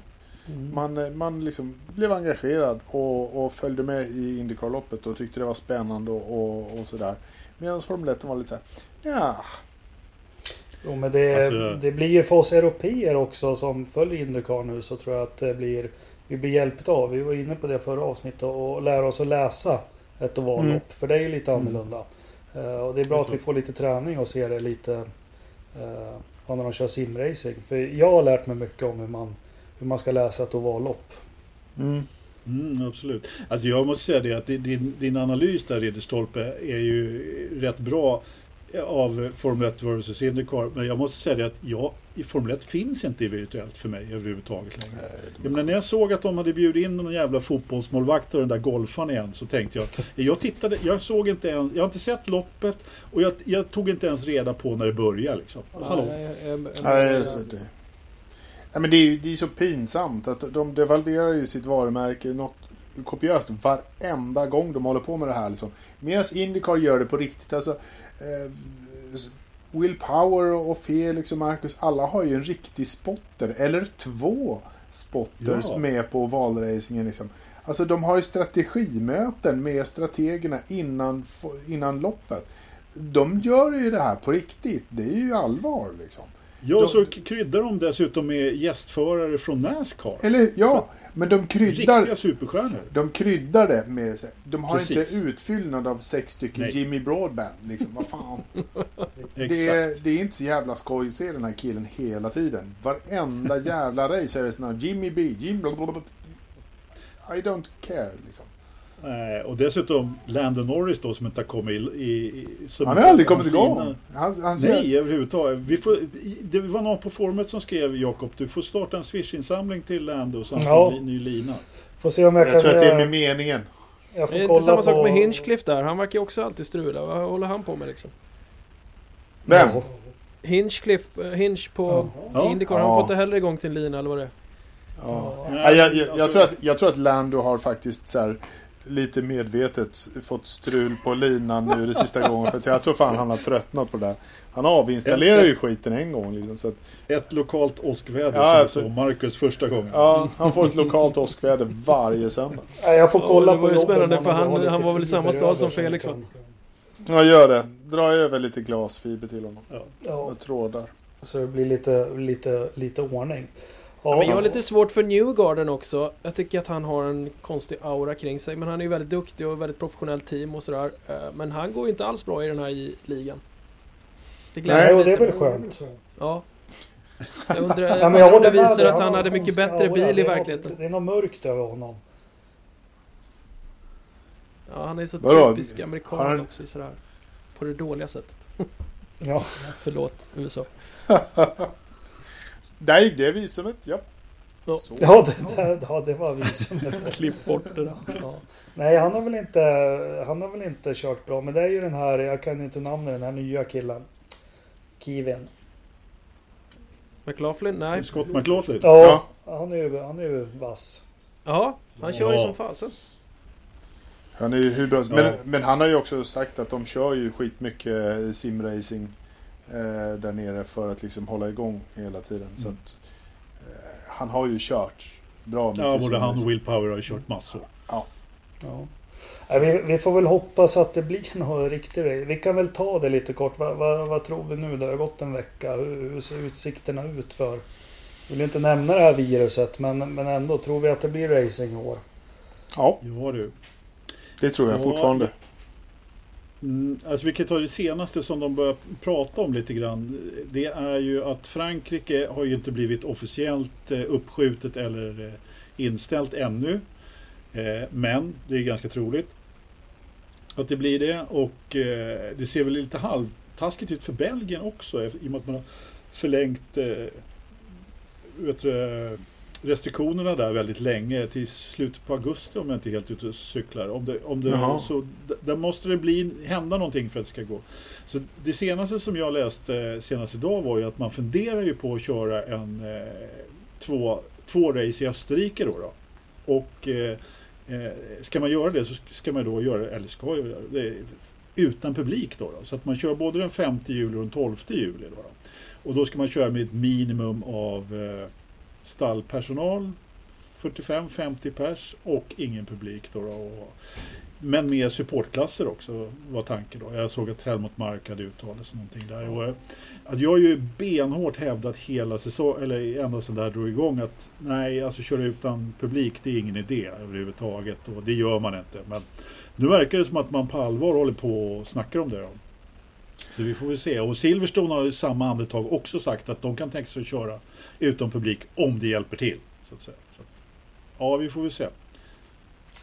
Mm. Man, man liksom blev engagerad och, och följde med i Indycar-loppet och tyckte det var spännande och, och, och sådär. Medan Formel 1 var lite såhär, ja, Jo, men det, Alltså- det blir ju för oss europeer också som följer Indycar nu så tror jag att det blir vi blir hjälpta av. Vi var inne på det förra avsnittet och lära oss att läsa ett ovallopp. Mm. För det är ju lite Mm. annorlunda. Eh, och det är bra att vi får lite träning och ser det lite uh, när de kör simracing. För jag har lärt mig mycket om hur man, hur man ska läsa ett ovallopp. mm, Mm, absolut. Alltså jag måste säga det att din, din analys där Ridderstolpe är ju rätt bra av Formel 1 versus Indycar. Men jag måste säga det att jag, i Formel 1 finns inte virtuellt för mig överhuvudtaget längre. Jag menar, när jag såg att de hade bjudit in någon jävla fotbollsmålvakt och den där golfaren igen så tänkte jag jag tittade, jag såg inte ens, jag har inte sett loppet och jag, jag tog inte ens reda på när det började liksom. Hallå? Nej, jag- jag- jag- Nej. Nej, men det är ju det är så pinsamt att de devalverar ju sitt varumärke något kopiöst varenda gång de håller på med det här. Liksom. Medan Indycar gör det på riktigt. Alltså, Will Power och Felix och Marcus, alla har ju en riktig spotter, eller två, spotters Ja. med på valracingen. Liksom. Alltså de har ju strategimöten med strategerna innan, innan loppet. De gör ju det här på riktigt. Det är ju allvar liksom. Ja, De- så kryddar de dessutom med gästförare från Nascar. Eller ja, men de kryddar, Riktiga superstjärnor. de kryddar det med... De har Precis. inte utfyllnad av sex stycken Nej. Jimmy Broadband. Liksom, vad fan. Det är, det är inte så jävla skoj att se den här killen hela tiden. Varenda jävla race är det sån här Jimmy B, Jim. I don't care liksom. Nej, och dessutom Landon Norris då som inte har kommit i... i, som Han har aldrig kommit igång. Han, han ser, Nej, överhuvudtaget. Vi får, det var någon på forumet som skrev Jakob, du får starta en Swish-insamling till Lando så han Ja. får en ny lina. Får se om jag, jag kan... tror att det är med eh, meningen. jag Det får är kolla inte samma sak på- med Hinchcliffe där. Han verkar ju också alltid strula. Vad håller han på med liksom? Vem? Ja. Hinchcliffe, eh, Hinch på Ja. Indycar. Ja. Han får inte heller igång sin lina eller vad det är. Ja. Jag, jag, jag, tror att, jag tror att Lando har faktiskt så här, lite medvetet fått strul på linan nu det sista gången. För att jag tror fan han har tröttnat på det där. Han avinstallerar ju skiten en gång. Liksom, så att, Ett lokalt åskväder Ja, som tror- såg Marcus första gången. ja, han får ett lokalt åskväder varje söndag. Nej, Jag får Ja, kolla det på var ju jobben spännande, för han- han var väl i samma stad som som Felix, kan- Ja, gör det. Dra över lite glasfiber till honom. Ja, Och trådar. så det blir lite, lite, lite ordning. Ja, Men jag har lite svårt för Newgarden också. Jag tycker att han har en konstig aura kring sig. Men han är ju väldigt duktig och väldigt professionellt team och sådär. Eh, Men han går ju inte alls bra i den här i ligan. Nej, och det är väl skönt. Ja. Jag undrar, Ja, men jag det visar att han hade mycket bättre aura. bil i Det är något- verkligheten. Det är något mörkt över honom. Ja, han är så Vadå? typisk amerikan han- också sådär. På det dåliga sättet. Ja. Förlåt, USA. Där gick det visumet, ja. Ja. Ja, det, det, ja, det var visumet. Klipp bort det där. Ja. Nej, han har väl inte Han har väl inte kört bra. Men det är ju den här, jag kan inte namnet, den här nya killen. Kevin. McLaughlin? Nej. Scott McLaughlin. Ja, Han, är ju, han är ju vass. Ja, han kör ju Ja. som fasen. Han är ju hur bra men, Ja. men han har ju också sagt att de kör ju skitmycket simracing eh, där nere för att liksom hålla igång hela tiden. Så Mm. att, eh, han har ju kört bra mycket Ja, både han och Will Power har ju kört massor. Ja. Nej, vi, vi får väl hoppas att det blir något riktigt. Vi kan väl ta det lite kort. Vad, vad, vad tror vi nu? Det har gått en vecka. Hur, hur ser utsikterna ut för? Jag vill inte nämna det här viruset, men, men ändå. Tror vi att det blir racing i år? Ja, Ja du. det tror jag Ja. fortfarande. Mm, alltså vi kan ta det senaste som de börjar prata om lite grann. Det är ju att Frankrike har ju inte blivit officiellt eh, uppskjutet eller eh, inställt ännu. Eh, men det är ganska troligt att det blir det. Och det ser väl lite halvtaskigt ut för Belgien också i och med att man har förlängt vet du, restriktionerna där väldigt länge till slutet på augusti om jag inte är helt ute och cyklar. Om det, om det, Jaha. så, där måste det bli, hända någonting för att det ska gå. Så det senaste som jag läste senast idag var ju att man funderar ju på att köra en eh, två, två race i Österrike då. då. Och eh, eh, ska man göra det så ska man då göra, eller ska göra det utan publik då, då. Så att man kör både den 5 juli och den 12 juli. Då, då. Och då ska man köra med ett minimum av eh, stallpersonal 45-50 pers och ingen publik. Då, då men med supportklasser också var tanken då. Jag såg att Helmut Mark hade uttalat sig någonting där. Och, att jag har ju benhårt hävdat hela säsongen, eller ända sedan det här drog igång att nej, alltså köra utan publik det är ingen idé överhuvudtaget och det gör man inte. Men nu verkar det som att man på allvar håller på och snackar om det. Så vi får väl se. Och Silverstone har i samma andetag också sagt att de kan tänka sig att köra utan publik om det hjälper till. Så att säga. Så att, ja, vi får väl se.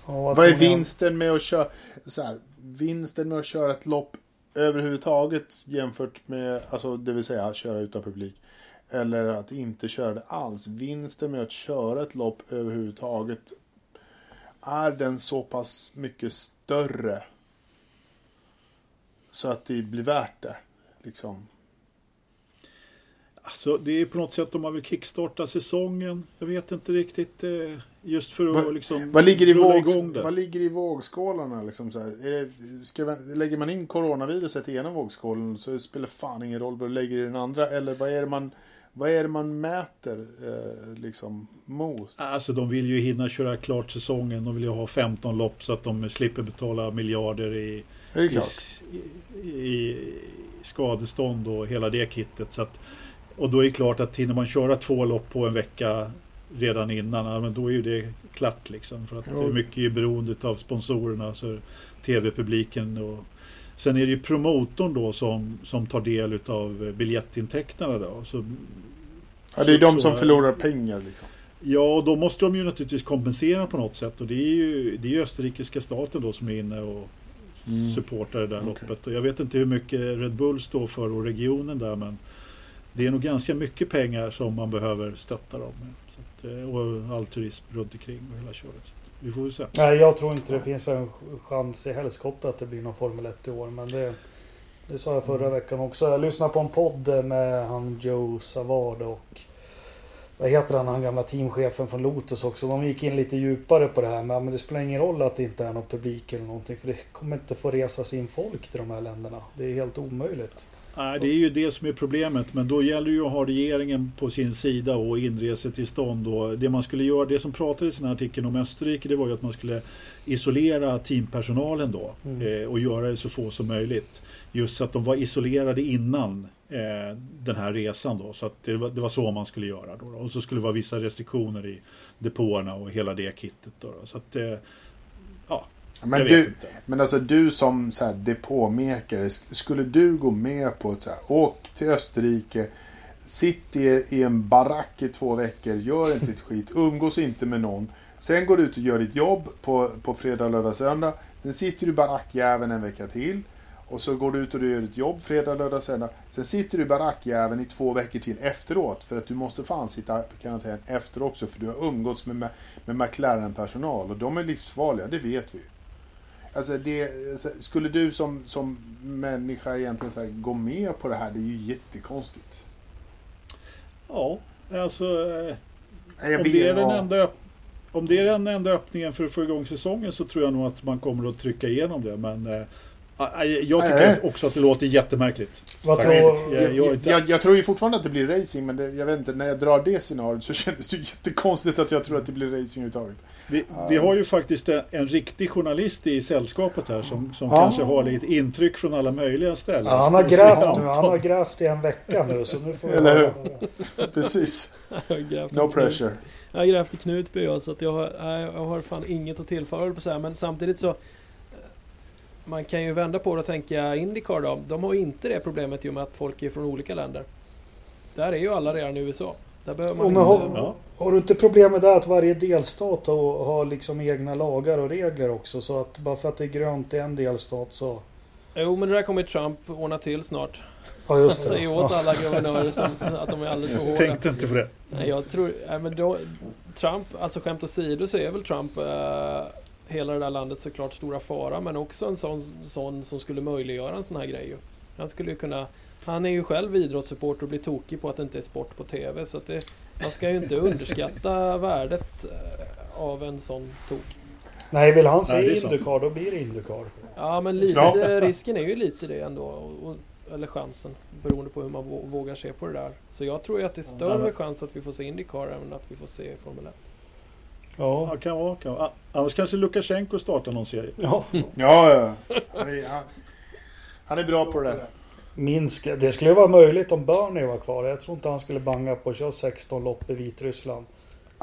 Ja, Vad är vinsten med att köra så här, vinsten med att köra ett lopp överhuvudtaget jämfört med, alltså det vill säga köra utan publik. Eller att inte köra det alls. Vinsten med att köra ett lopp överhuvudtaget är den så pass mycket större så att det blir värt det. Liksom. Alltså, det är på något sätt om man vill kickstarta säsongen. Jag vet inte riktigt. Eh, just för att Vad- liksom Vad ligger i, vågs, vad ligger i vågskålarna? Liksom så här? Ska lägger man in coronaviruset i ena vågskålen så spelar fan ingen roll vad du lägger i den andra. Eller vad är det man, vad är man mäter eh, liksom mot? Alltså de vill ju hinna köra klart säsongen. De vill ju ha 15 lopp så att de slipper betala miljarder i, Är det klart? i, i skadestånd och hela det kittet. Så att, och då är det klart att hinner man köra två lopp på en vecka redan innan, men då är ju det klart liksom. För att det är mycket är beroende av sponsorerna, så tv-publiken och Sen är det ju promotorn då som, som tar del av biljettintäkterna då. Så, Ja, det är så- de så- som förlorar pengar liksom. Ja, och då måste de ju naturligtvis kompensera på något sätt. Och det är ju, det är österrikiska staten då som är inne och Mm. supportar det där Okej. loppet. Och jag vet inte hur mycket Red Bull står för och regionen där men det är nog ganska mycket pengar som man behöver stötta dem med. Så att, eh, och all turism runt omkring och hela köret. Vi får väl se. Nej, jag tror inte det finns en chans i helskotta att det blir någon Formel 1 i år. Men det, det sa jag förra veckan också. Jag lyssnade på en podd med han Joe Savard och vad heter han, han gamla teamchefen från Lotus också. De gick in lite djupare på det här med men det spelar ingen roll att det inte är någon publik eller någonting. För det kommer inte få resas in folk till de här länderna. Det är helt omöjligt. Nej, det är ju det som är problemet. Men då gäller ju att ha regeringen på sin sida och inresetillstånd. Och det man skulle göra, det som pratades i den här artikeln om Österrike, det var ju att man skulle isolera teampersonalen då. Mm. Eh, och göra det så få som möjligt. Just så att de var isolerade innan eh, den här resan då. Så att det, var, det var så man skulle göra då. Och så skulle det vara vissa restriktioner i depåerna och hela det kittet då. då. Så att, eh, ja, Men, du, men alltså du som så här depåmekare, sk- skulle du gå med på att så här, åk till Österrike, sitt i, i en barack i två veckor, gör inte ett skit, umgås inte med någon. Sen går du ut och gör ditt jobb på, på fredag, lördag, söndag. Sen sitter du i barackjäveln en vecka till. Och så går du ut och du gör ditt jobb fredag, lördag, söndag. Sen sitter du i barackjäveln i två veckor till efteråt. För att du måste fan sitta kan jag säga, efter också. För du har umgåtts med, med McLaren-personal. Och de är livsfarliga, det vet vi. Alltså det, alltså, skulle du som, som människa egentligen så gå med på det här? Det är ju jättekonstigt. Ja, alltså... Nej, om, det är den enda, om det är den enda öppningen för att få igång säsongen så tror jag nog att man kommer att trycka igenom det. Men eh, jag tycker också att det låter jättemärkligt. Vad tror, Jag- Jag, jag jag, tror ju fortfarande att det blir racing, men det, jag vet inte, när jag drar det scenariot så kändes det jättekonstigt att jag tror att det blir racing överhuvudtaget. Vi, vi har ju faktiskt en, en riktig journalist i sällskapet här som, som Ja. kanske har lite intryck från alla möjliga ställen. ja, han har Så grävt nu. Han har grävt i en vecka nu. Så nu får vi Eller hur? Precis. No pressure. Jag har grävt i Knutby jag, så att jag, har, jag har fan inget att tillföra på att säga. Men samtidigt så... Man kan ju vända på det och tänka Indycar då. De har ju inte det problemet i och med att folk är från olika länder. Där är ju alla redan i USA. Där behöver man inte... har, Ja. har du inte problem med det att varje delstat har, har liksom egna lagar och regler också? Så att bara för att det är grönt i en delstat så... Jo men det där kommer Trump ordna till snart. Ja just det. säger åt alla guvernörer som, att de är alldeles för Jag hårda. tänkte inte på det. Nej, jag tror... Nej, men då, Trump, alltså skämt åsido så är väl Trump eh, hela det där landet såklart stora fara men också en sån, sån som skulle möjliggöra en sån här grej ju. Han skulle ju kunna... Han är ju själv idrottssupporter och blir tokig på att det inte är sport på TV så att det, man ska ju inte underskatta värdet eh, av en sån tok. Nej, vill han se. Indycar då blir det Indycar. Ja men lite, Ja. risken är ju lite det ändå. Och, och, eller chansen, beroende på hur man vå- vågar se på det där. Så jag tror ju att det är större Ja. chans att vi får se Indycar än att vi får se Formel 1. Ja. Ja, kan vara, kan vara. Annars kanske Lukasjenko startar någon serie. ja. Ja, ja. Han är, han, han är bra på det där. Minsk. Det skulle vara möjligt om Bernie var kvar. Jag tror inte han skulle banga på att köra 16 lopp i Vitryssland.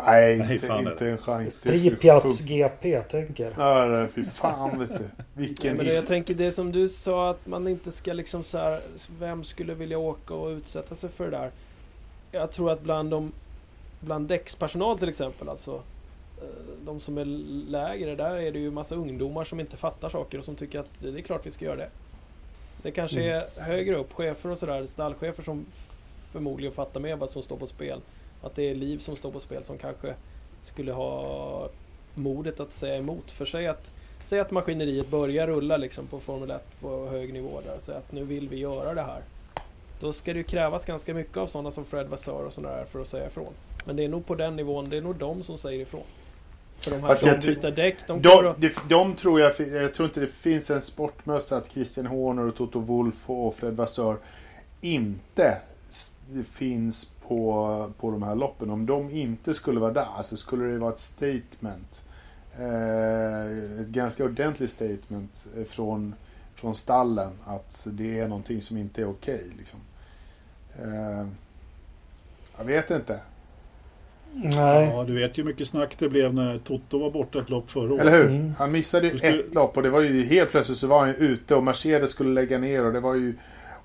Nej, Nej, inte, en chans. Pripyats GP tänker. Ja, nej, fy fan vet du. Vilken men det, jag tänker det som du sa att man inte ska liksom så här, Vem skulle vilja åka och utsätta sig för det där? Jag tror att bland de Bland däckspersonal till exempel alltså De som är lägre, där är det ju massa ungdomar som inte fattar saker och som tycker att det är klart vi ska göra det. Det kanske är högre upp, chefer och sådär, stallchefer som förmodligen fattar med vad som står på spel. Att det är liv som står på spel som kanske skulle ha modet att säga emot. För sig att Säg att maskineriet börjar rulla liksom på Formel 1 på hög nivå där. Säg att nu vill vi göra det här. Då ska det ju krävas ganska mycket av sådana som Fred Vassör och sådana där för att säga ifrån. Men det är nog på den nivån, det är nog de som säger ifrån. För de här byter däck, de De, de, de tror jag, jag tror inte det finns en sportmössa att Christian Horner och Toto Wolff och Fred Vassör inte finns på, på de här loppen. Om de inte skulle vara där så skulle det vara ett statement. Eh, ett ganska ordentligt statement eh, från, från stallen att det är någonting som inte är okej. liksom. eh, jag vet inte. Nej. Ja, du vet ju hur mycket snack det blev när Toto var borta ett lopp förra året. Eller hur? Mm. Han missade ju skulle- ett lopp och det var ju helt plötsligt så var han ju ute och Mercedes skulle lägga ner och det var ju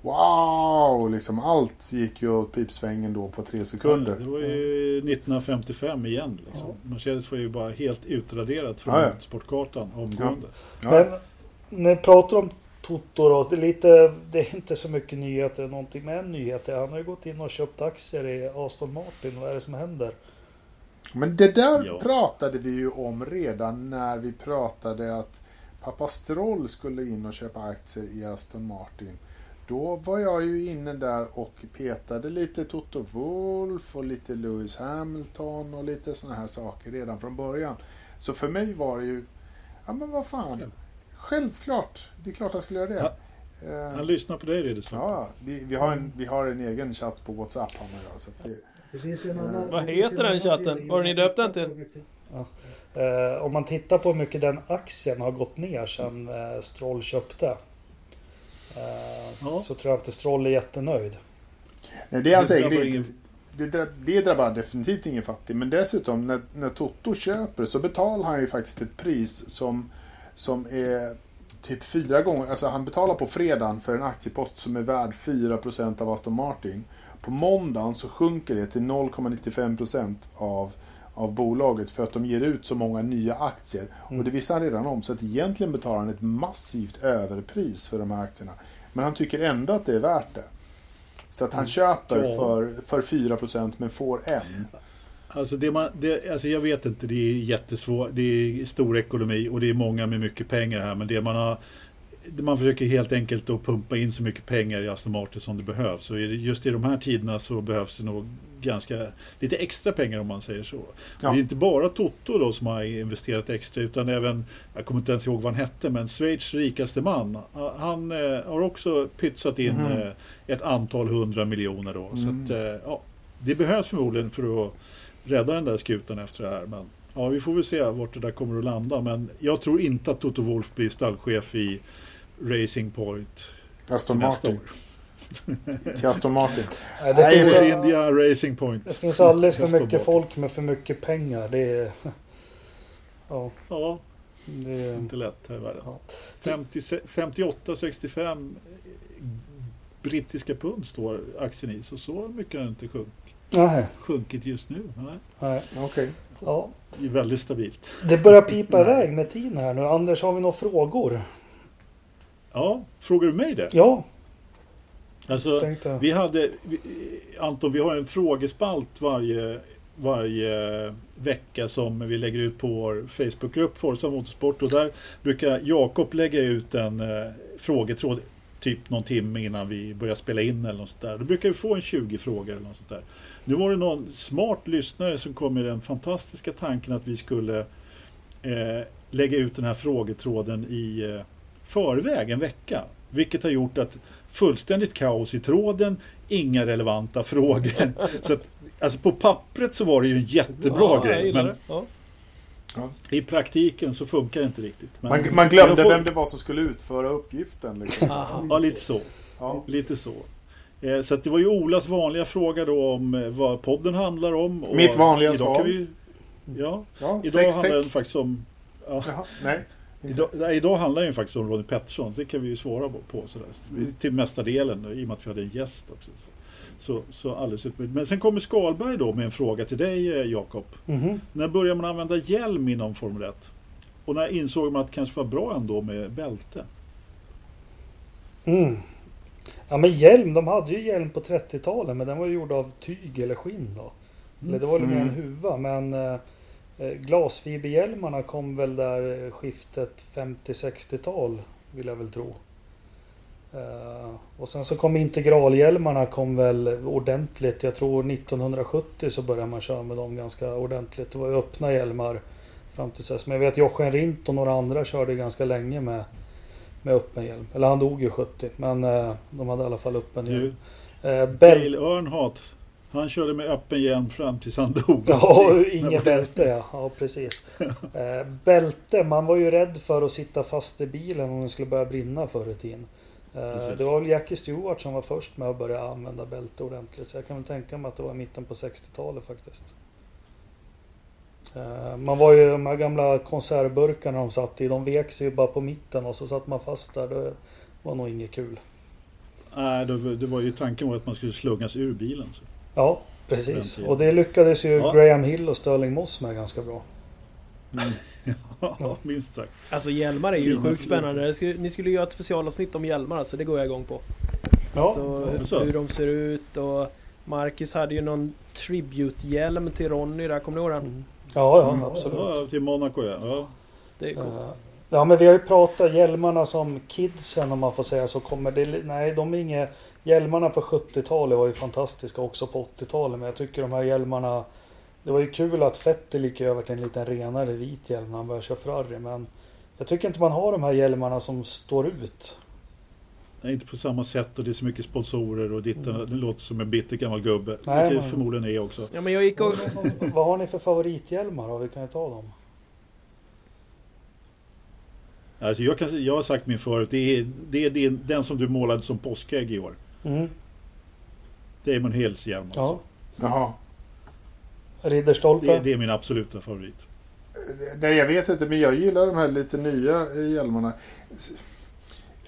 wow! Liksom allt gick ju åt pipsvängen då på tre sekunder. Det var ju 1955 igen. Liksom. Mercedes var ju bara helt utraderat från Ja, ja. sportkartan omgående. Ja. Men när vi pratar om Toto då, det är, lite, det är inte så mycket nyheter eller någonting. Men en nyhet är han har ju gått in och köpt aktier i Aston Martin. Vad är det som händer? Men det där Ja. pratade vi ju om redan när vi pratade att pappa Stroll skulle in och köpa aktier i Aston Martin. Då var jag ju inne där och petade lite Toto Wolff och lite Lewis Hamilton och lite såna här saker redan från början. Så för mig var det ju, ja men vad fan, självklart, det är klart han skulle göra det. Eh, Han lyssnar på dig Ridderstolpe. Ja, vi, vi, har en, vi har en egen chatt på WhatsApp han och jag. Så att det, Vad heter den chatten? Har ni döpt den till? Ja. Eh, om man tittar på hur mycket den aktien har gått ner sedan eh, Stroll köpte. Eh, Ja. Så tror jag inte Stroll är jättenöjd. Nej, det är han Det säkert drabbar inte. ingen- Det, det drabbar definitivt ingen fattig. Men dessutom, när, när Toto köper så betalar han ju faktiskt ett pris som, som är typ fyra gånger... Alltså han betalar på fredagen för en aktiepost som är värd 4% av Aston Martin. På måndagen så sjunker det till 0,95% av, av bolaget för att de ger ut så många nya aktier. Och det visste han redan om. Så att egentligen betalar han ett massivt överpris för de här aktierna. Men han tycker ändå att det är värt det. Så att han köper Ja. för, för 4% men får en. Alltså, det man, det, alltså jag vet inte, det är jättesvårt. Det är stor ekonomi och det är många med mycket pengar här. Men det man har man försöker helt enkelt att pumpa in så mycket pengar i Aston Martin som det behövs. Och just i de här tiderna så behövs det nog ganska lite extra pengar om man säger så. Ja. Det är inte bara Toto då som har investerat extra utan även, jag kommer inte ens ihåg vad han hette, men Schweiz rikaste man. Han eh, har också pytsat in Mhm. eh, ett antal hundra miljoner då. Mm. Så att, eh, ja, det behövs förmodligen för att rädda den där skutan efter det här. Men ja, vi får väl se vart det där kommer att landa. Men jag tror inte att Toto Wolff blir stallchef i Racing Point Aston nästa Martin. år. Till Aston Martin. Nej, det, Nej, finns, det- Force India Racing Point. det finns alldeles för mycket folk med för mycket pengar. Det är... Ja, Ja, det är... inte lätt här i världen. Ja. 50, 58-65 brittiska pund står aktien i. Så så mycket har den inte sjunk, Nej, sjunkit just nu. Nej, nej. Okej. Ja. det är väldigt stabilt. Det börjar pipa iväg med tiden här nu. Anders, har vi några frågor? Ja, frågar du mig det? Ja, Alltså, tänkte Vi hade, vi, Anton, vi har en frågespalt varje, varje vecka som vi lägger ut på vår Facebookgrupp Forza Motorsport och där brukar Jakob lägga ut en eh, frågetråd typ någon timme innan vi börjar spela in eller något sånt där. Då brukar vi få en 20 frågor eller något sånt där. Nu var det någon smart lyssnare som kom med den fantastiska tanken att vi skulle eh, lägga ut den här frågetråden i eh, förväg en vecka. Vilket har gjort att fullständigt kaos i tråden, inga relevanta frågor. Så att, alltså på pappret så var det ju en jättebra Ja, grej. Men. Ja. i praktiken så funkar det inte riktigt. Men Man, man glömde får- vem det var som skulle utföra uppgiften. Liksom. Ja, lite så. Ja. Lite så. Eh, Så att det var ju Olas vanliga fråga då om eh, vad podden handlar om. Och Mitt vanliga svar. Kan vi, ja, Ja, idag sex handlar den faktiskt om... Ja, Jaha, nej. Idag, idag handlar den ju faktiskt om Ronnie Pettersson. Det kan vi ju svara på. sådär. Mm. Till mesta delen i och med att vi hade en gäst också. Så, så, så alldeles utmärkt. Men sen kommer Skalberg då med en fråga till dig eh, Jakob. Mhm. När börjar man använda hjälm inom Formel 1? Och när insåg man att det kanske var bra ändå med bälte? Mm. Ja men hjälm, de hade ju hjälm på 30-talet men den var ju gjord av tyg eller skinn då. Eller det var väl mer en Mm. huva men eh, glasfiberhjälmarna kom väl där eh, skiftet 50-60-tal vill jag väl tro. Eh, och sen så kom integralhjälmarna kom väl ordentligt. Jag tror 1970 så började man köra med dem ganska ordentligt. Det var ju öppna hjälmar fram till dess. Men jag vet Jochen Rindt och några andra körde ganska länge med, med öppen hjälm. Eller han dog ju 70 men eh, de hade i alla fall öppen hjälm. Eh, Dale Earnhardt. Han körde med öppen hjälm fram tills han dog. Ja, inget bälte ja. ja precis. Eh, bälte, man var ju rädd för att sitta fast i bilen om den skulle börja brinna förr i tiden. Eh, det var väl Jackie Stewart som var först med att börja använda bälte ordentligt. Så jag kan väl tänka mig att det var i mitten på 60-talet faktiskt. Eh, man var ju de här gamla konservburkarna de satt i, de vek sig ju bara på mitten och så satt man fast där. Det var nog inget kul. Nej, det, var- det var ju tanken var att man skulle slungas ur bilen. Så. Ja, precis. Och det lyckades ju Ja. Graham Hill och Sterling Moss med ganska bra. Ja, minst sagt. Alltså hjälmar är ju Fina sjukt spännande. Ni skulle göra ett specialavsnitt om hjälmar alltså, det går jag igång på. Ja, Alltså så. hur de ser ut och Marcus hade ju någon tribute-hjälm till Ronny där, kommer ni ihåg den? Mm. Ja, ja, Mm. absolut. Ja, till Monaco ja. ja. Det är coolt. Eh, Ja, men vi har ju pratat hjälmarna som kidsen om man får säga så kommer det... Nej, de är inga... Hjälmarna på 70-talet var ju fantastiska också på 80-talet. Men jag tycker de här hjälmarna... Det var ju kul att Vettel gick över till en liten renare vit hjälm när han började köra Ferrari. Men jag tycker inte man har de här hjälmarna som står ut. Nej, inte på samma sätt och det är så mycket sponsorer och ditt, det låter som en bitter gammal gubbe. Nej, vilket men- förmodligen är också. Ja men jag gick och... Vad har ni för favorithjälmar då? Vi kan ju ta dem. Alltså jag, kan, jag har sagt min förut, det är, det är din, den som du målade som påskägg i år. Mm. Damon Hills hjälm Ja. alltså. Jaha. Ridderstolpe. Det, det är min absoluta favorit. Nej, jag vet inte, men jag gillar de här lite nya hjälmarna.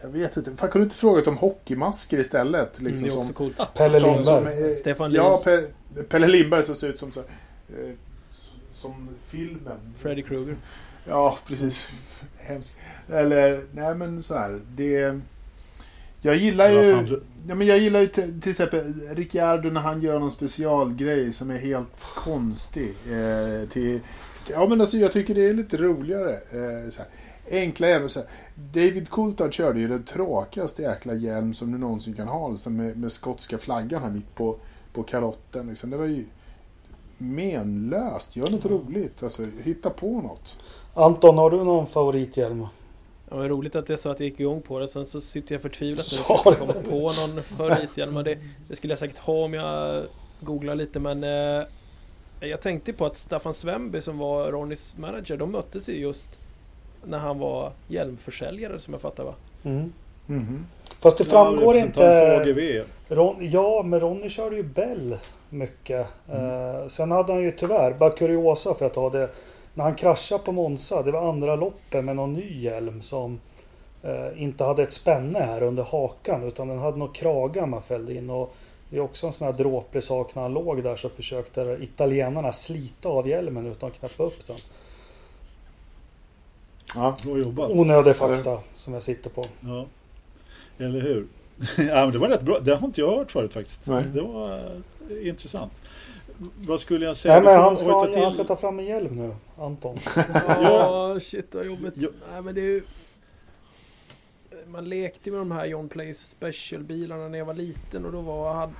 Jag vet inte. Fan, kunde du inte frågat om hockeymasker istället? Mm, Liksom det är som, också coolt. Pelle som, Lindberg. som, eh, Stefan Ja, Lindberg. Pe Pelle Lindberg som ser ut som så, eh, som filmen. Freddy Krueger. Ja, precis. Hemskt. Eller, nej men så här. Det... Jag gillar ju... Ja, men jag gillar ju till, exempel Ricciardo när han gör någon specialgrej som är helt konstig. Eh, till, ja, men alltså jag tycker det är lite roligare. Eh, så här. Enkla hjälmar. David Coulthard körde ju den tråkigaste jäkla hjälm som du någonsin kan ha. Liksom med, med skotska flaggan här mitt på, på karotten. Liksom. Det var ju menlöst. Gör något roligt. Alltså, hitta på något. Anton, har du någon favorithjälm? Ja, men roligt att det är så att jag gick igång på det. Sen så sitter jag förtvivlat nu Sa och komma på någon favorithjälm. Och Det, det skulle jag säkert ha om jag googlar lite men eh, Jag tänkte på att Staffan Svemby som var Ronnys manager, de möttes ju just när han var hjälmförsäljare som jag fattar va? Mm. Mhm. Fast det framgår ja, inte... Ron, ja, men Ronny körde ju Bell mycket. Eh, sen hade han ju tyvärr, bara kuriosa för att ta det. När han kraschade på Monza, det var andra loppet med någon ny hjälm som eh, inte hade ett spänne här under hakan utan den hade något kragar man fällde in. Och det är också en sån här dråplig sak när han låg där så försökte italienarna slita av hjälmen utan att knäppa upp den. Ja. Bra jobbat. Onödig fakta som jag sitter på. Ja. Eller hur? ja, men det var rätt bra. Det har inte jag hört förut faktiskt. Nej. Det var eh, intressant. Vad skulle jag säga? Nej men han ska, han ska ta fram en hjälm nu, Anton. Ja, shit vad jobbigt. Ja. Nej men det är ju... Man lekte med de här John Plays specialbilarna när jag var liten och då var hade,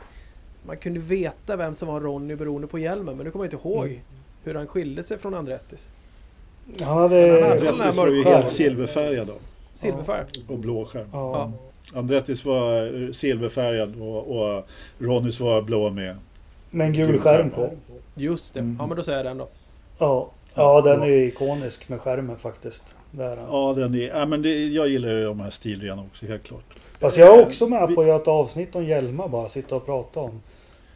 Man kunde veta vem som var Ronny beroende på hjälmen men nu kommer jag inte ihåg Mm. hur han skilde sig från Andrettis. Han hade... Andrettis var ju helt silverfärgad då. Silverfärg. Och blå skärm. Ja. Andrettis var eh, silverfärgad och, och Ronnys var blå med. Med en gul skärm på. Just det. Mm. Ja men då säger jag den då. Ja. ja, den är ju ikonisk med skärmen faktiskt. Det är den. Ja, den är, ja men det, jag gillar ju de här stilrena också, helt klart. Fast jag är också med på att göra ett avsnitt om hjälmar bara. Sitta och prata om.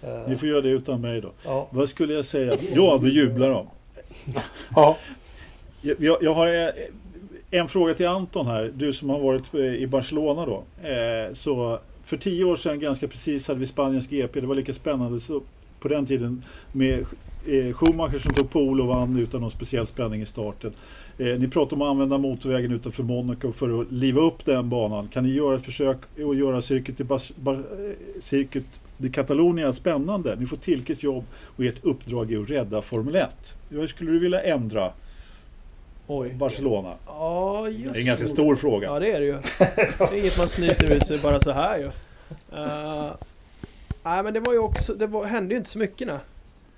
Eh, Ni får göra det utan mig då. ja. Vad skulle jag säga? Ja, då jublar de. Ja. Jag, jag, har eh, en fråga till Anton här. Du som har varit eh, i Barcelona då. Eh, Så för tio år sedan ganska precis hade vi Spaniens GP. Det var lika spännande så på den tiden med eh, Schumacher som tog pol och vann utan någon speciell spänning i starten. Eh, ni pratar om att använda motorvägen utanför Monaco för att liva upp den banan. Kan ni göra ett försök att göra Circuit Bas, eh, Circuit de Catalunya spännande? Ni får Tilkes jobb och ert uppdrag är att rädda Formel 1. Vad skulle du vilja ändra Oj. Barcelona? Ja just Det är en ganska stor fråga. Ja det är det ju. Det är inget man snyter ur sig bara så här ju. Uh, nej men det var ju också, det var, hände ju inte så mycket nej.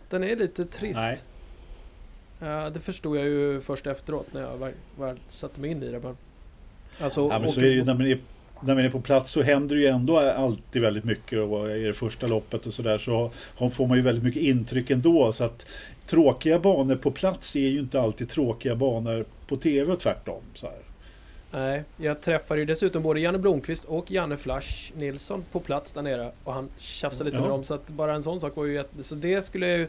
Den är lite trist. Nej. Eh, det förstod jag ju först efteråt när jag väl, väl satte mig in i det. Men, alltså, Ja, men så är det ju när man är, när man är på plats så händer det ju ändå alltid väldigt mycket och i det första loppet och sådär så får man ju väldigt mycket intryck ändå så att tråkiga banor på plats är ju inte alltid tråkiga banor på tv och tvärtom. Så här. Nej, jag träffade ju dessutom både Janne Blomqvist och Janne Flash Nilsson på plats där nere och han tjafsade lite Ja. med dem så att bara en sån sak var ju jätte... Så det skulle ju...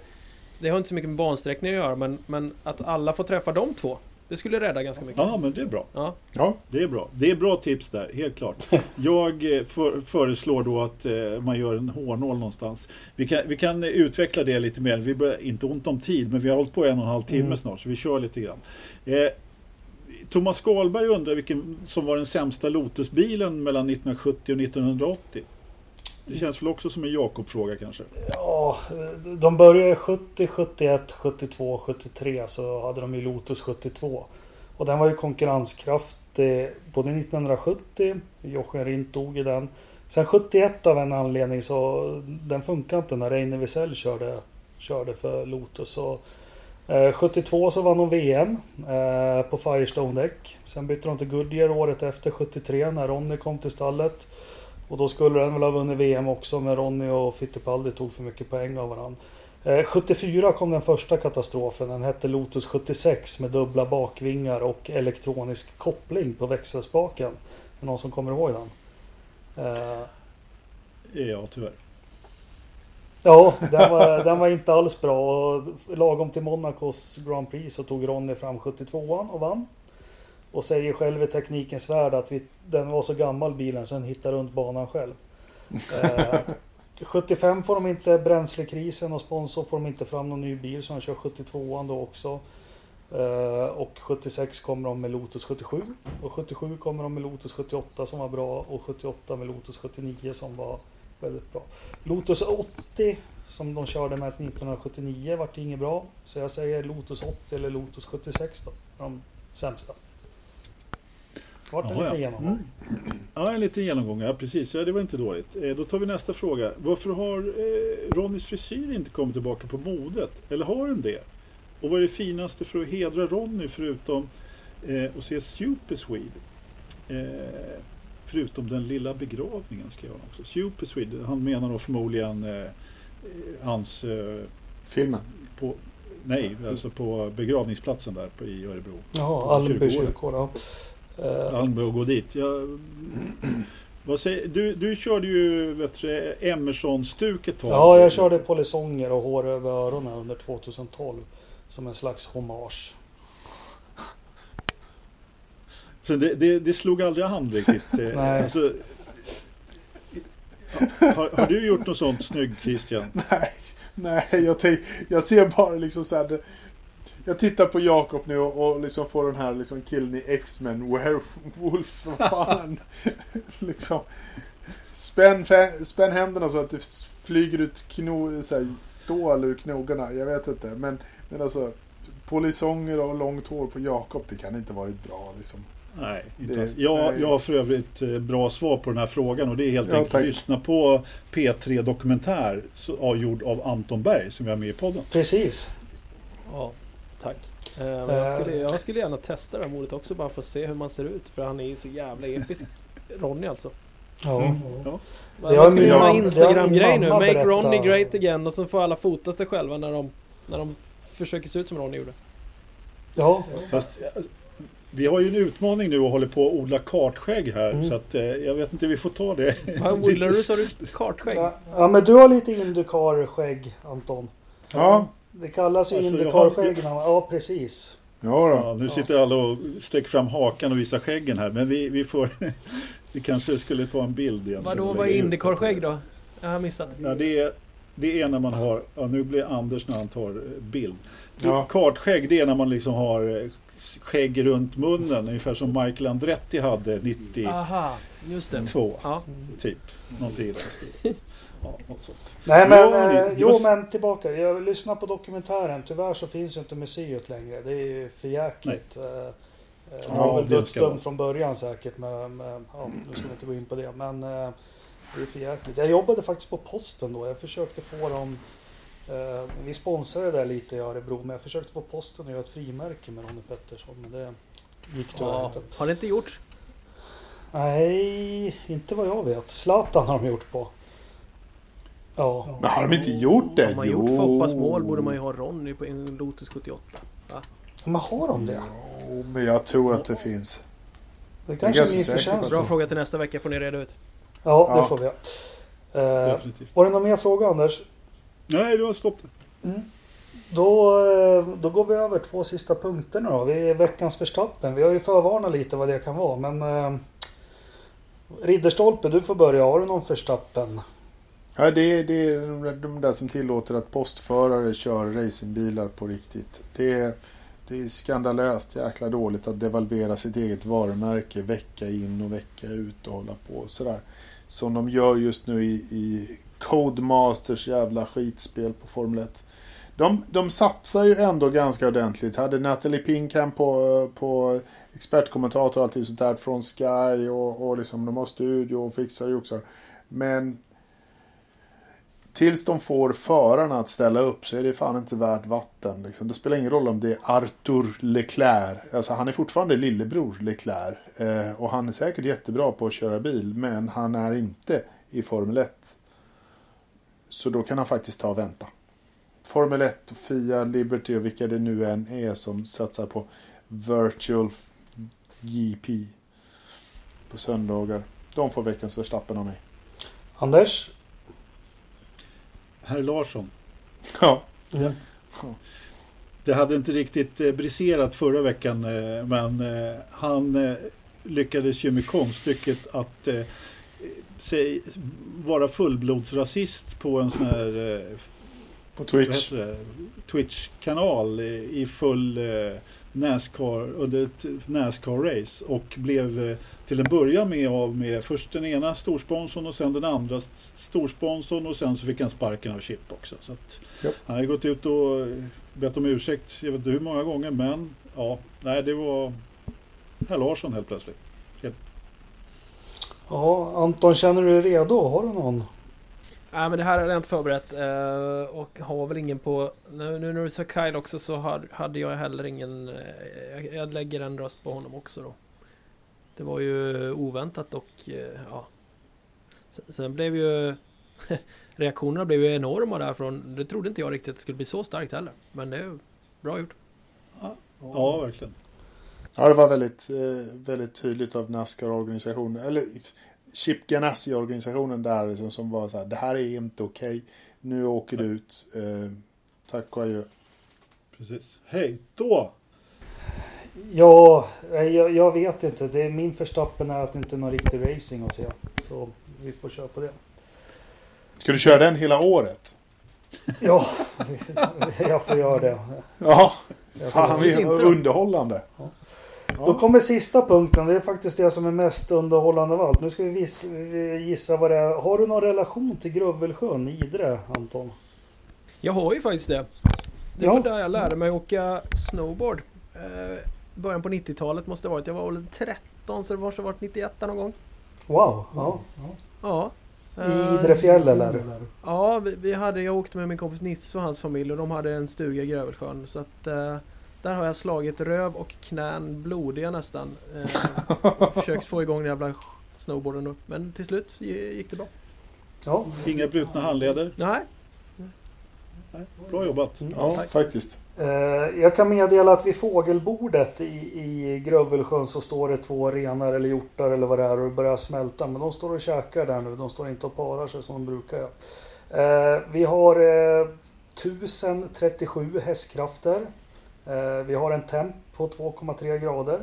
Det har inte så mycket med bansträckning att göra men, men att alla får träffa de två Det skulle rädda ganska mycket. Ja, men det är bra. Ja. Ja, Det är bra. Det är bra tips där, helt klart. Jag eh, för, föreslår då att eh, man gör en hårnål någonstans. Vi kan, vi kan utveckla det lite mer. Vi börjar inte ont om tid, men vi har hållit på en och en halv timme Mm. snart, så vi kör lite grann. Eh, Thomas Skalberg undrar vilken som var den sämsta Lotusbilen mellan 1970 och 1980. Det känns väl också som en Jakob-fråga kanske? Ja, de började 70, 71, 72, 73 så hade de ju Lotus 72. Och den var ju konkurrenskraftig både 1970, Jochen Rindt dog i den. Sen 71 av en anledning så den funkar inte när Reine Wiesel körde, körde för Lotus. Och Eh, 72 så vann de VM eh, på Firestone-däck. Sen bytte de till Goodyear året efter 73 när Ronny kom till stallet. Och då skulle den väl ha vunnit VM också men Ronny och Fittipaldi tog för mycket poäng av varandra. Eh, 74 kom den första katastrofen. Den hette Lotus 76 med dubbla bakvingar och elektronisk koppling på växelspaken. Är det någon som kommer ihåg den? Ja, tyvärr ja, den var, den var inte alls bra. Lagom till Monacos Grand Prix så tog Ronny fram 72an och vann. Och säger själv i teknikens värld att vi, den var så gammal bilen så den hittade runt banan själv. Eh, 75 får de inte bränslekrisen och sponsor får de inte fram någon ny bil så de kör 72an då också. Eh, och 76 kommer de med Lotus 77. Och 77 kommer de med Lotus 78 som var bra och 78 med Lotus 79 som var väldigt bra. Lotus 80 som de körde med 1979 vart inget bra. Så jag säger Lotus 80 eller Lotus 76 då. De sämsta. Vart det Jaha, lite ja. genomgång. Ja, en liten genomgång. Ja, precis. Ja, det var inte dåligt. Eh, då tar vi nästa fråga. Varför har eh, Ronnys frisyr inte kommit tillbaka på modet? Eller har den det? Och vad är det finaste för att hedra Ronny förutom eh, att se Super Swede? Eh, förutom den lilla begravningen skrev han också. Super Swede, han menar nog förmodligen eh, eh, hans eh, filmen. på, nej, alltså på begravningsplatsen där på, i Örebro. Jaha, Almby kyrkogård. Ja. Eh, Almby och gå dit. Jag, vad säger, du, du körde ju Emerson-stuk ett tag. Ja, jag körde polisonger och hår över öronen under 2012. Som en slags hommage. Så det, det, det slog aldrig an riktigt. Eh, Nej. Alltså, har, har du gjort något sånt snygg Christian? Nej, nej jag, tänk, jag ser bara liksom så här. det- Jag tittar på Jakob nu och, och liksom får den här liksom killen i X-Men, Werewolf, vad fan. liksom. Spänn, spänn händerna så att det flyger ut kno, så här, stål ur knogarna. Jag vet inte. Men, men alltså, polisonger och långt hår på Jakob, det kan inte varit bra liksom. Nej, inte Det- alls. Jag, jag har för övrigt eh, bra svar på den här frågan och det är helt Ja, enkelt tack. att lyssna på P3 Dokumentär så- gjord av Anton Berg som jag är med i podden. Precis. Ja, tack. Eh, men jag, skulle, jag skulle gärna testa det här mordet också bara för att se hur man ser ut. För han är ju så jävla episk. Ronny alltså. Ja. Mm. Ja. Man har ska min- göra har Instagram-grej nu. Make berättat. Ronny great again. Och sen får alla fota sig själva när de, när de försöker se ut som Ronny gjorde. Ja. Fast, eh, vi har ju en utmaning nu och håller på att odla kartskägg här Mm. så att eh, jag vet inte, vi får ta det. Vad odlar du? Sa du kartskägg? ja. Ja, men du har lite Indycar-skägg Anton. Ja, Det kallas ju Alltså, Indycar-skägg. man- Ja, precis. ja då. Ja, nu sitter alla och sträcker fram hakan och visar skäggen här men vi, vi får Vi kanske skulle ta en bild igen. Vadå, vad är Indycar-skägg då? Jag har missat. Ja, det, är, det är när man har, ja, nu blir Anders när han tar bild. Ja. Kartskägg det är när man liksom har skägg runt munnen ungefär som Michael Andretti hade 92 Aha, just det. Ja. typ. Någonting i den. Ja. Nej men, Ja, eh, jo var- men tillbaka. Jag lyssnar på dokumentären. Tyvärr så finns ju inte museet längre. Det är ju för jäkligt. Eh, eh, Det Ja, var väl dödsdömd från början säkert. Men, men, ja, nu ska vi inte gå in på det. Men eh, det är för jäkligt. Jag jobbade faktiskt på posten då. Jag försökte få dem eh, vi sponsrade det där lite i Örebro, men jag försökte få posten att göra ett frimärke med Ronny Pettersson, men det gick tyvärr Ja. inte. Har det inte gjorts? Nej, inte vad jag vet. Zlatan har de gjort på. Ja. Men har de inte gjort det? Har man gjort Foppas mål borde man ju ha Ronny på en Lotus 78. Men har de det? Jo, men jag tror att det finns. Det kanske är min förtjänst. Bra fråga till nästa vecka får ni reda ut. Ja, det Ja. får vi. Eh, var det någon mer fråga Anders? Nej, du har stopp det. Då, eh, då går vi över två sista punkterna då. Vi är veckans Verstappen. Vi har ju förvarnat lite vad det kan vara. Men eh, Ridderstolpe, du får börja. Har du någon Verstappen? Ja, det, är- det är de där- de där som tillåter att postförare kör racingbilar på riktigt. Det är, det är skandalöst jäkla dåligt att devalvera sitt eget varumärke vecka in och vecka ut och hålla på sådär. Som de gör just nu i, i Codemasters jävla skitspel på Formel 1. De, de satsar ju ändå ganska ordentligt. Hade Natalie Pinkham på, på expertkommentator och allting sånt där från Sky och, och liksom de har studio och fixar och också. Men tills de får förarna att ställa upp så är det fan inte värt vatten. Liksom. Det spelar ingen roll om det är Arthur Leclerc. Alltså han är fortfarande lillebror Leclerc. Eh, och han är säkert jättebra på att köra bil. Men han är inte i Formel 1. Så då kan han faktiskt ta och vänta. Formel 1, Fia, Liberty och vilka det nu än är som satsar på Virtual GP på söndagar. De får veckans Verstappen av mig. Anders? Herr Larsson. Ja. Det hade inte riktigt eh, briserat förra veckan eh, men eh, han lyckades ju med konststycket att sig, vara fullblodsrasist på en sån här eh, På Twitch. Twitch-kanal i, i full eh, Nascar, under ett Nascar-race och blev eh, till en början med av med först den ena storsponsorn och sen den andra st- storsponsorn och sen så fick han sparken av Chip också. Så Japp. Han har gått ut och eh, bett om ursäkt, jag vet inte hur många gånger men ja, nej det var herr Larsson helt plötsligt. Ja, Anton, känner du dig redo? Har du någon? Nej men det här är rent förberett eh, och har väl ingen på... Nu, nu när du sa Kyle också så hade, hade jag heller ingen... eh, jag, jag lägger en röst på honom också då. Det var ju oväntat och eh, ja... Sen, blev ju... reaktionerna blev ju enorma därifrån. Det trodde inte jag riktigt att det skulle bli så starkt heller. Men det är ju bra gjort. Ja, verkligen. Ja, det var väldigt, eh, väldigt tydligt av Nascar-organisationen, eller Chip Ganassi-organisationen där liksom, som var så här, det här är inte okej. Nu åker du ut. Eh, tack och adjö. Precis. Hej då! Ja, eh, jag, jag vet inte. Det är min Verstappen är att det inte är någon riktig racing att se. Så vi får köra på det. Ska du köra den hela året? Ja, jag får göra det. Ja, fan är underhållande. Ja. Ja. Då kommer sista punkten. Det är faktiskt det som är mest underhållande av allt. Nu ska vi vis- gissa vad det är. Har du någon relation till Gruvelsjön, Idre, Anton? Jag har ju faktiskt det. Det Ja. var där jag lärde mig åka snowboard. Eh, början på 90-talet måste det ha varit. Jag var väl 13 så det måste ha varit 91 någon gång. Wow. Ja. Ja. I Eh, Idrefjäll eller? Ja, vi, vi hade, jag åkte med min kompis Nisse och hans familj och de hade en stuga i Grövelsjön. Så att eh, där har jag slagit röv och knän blodiga nästan. Eh, och försökt få igång den jävla snowboarden då. Men till slut gick det bra. Ja. Inga brutna handleder. Nej, Nej, bra jobbat. Ja, Tack. faktiskt. Eh, Jag kan meddela att vid fågelbordet i, i Grövelsjön så står det två renar eller hjortar eller vad det är och det börjar smälta. Men de står och käkar där nu. De står inte och parar sig som de brukar göra. Eh, Vi har eh, 1037 hästkrafter. Eh, Vi har en temp på 2,3 grader.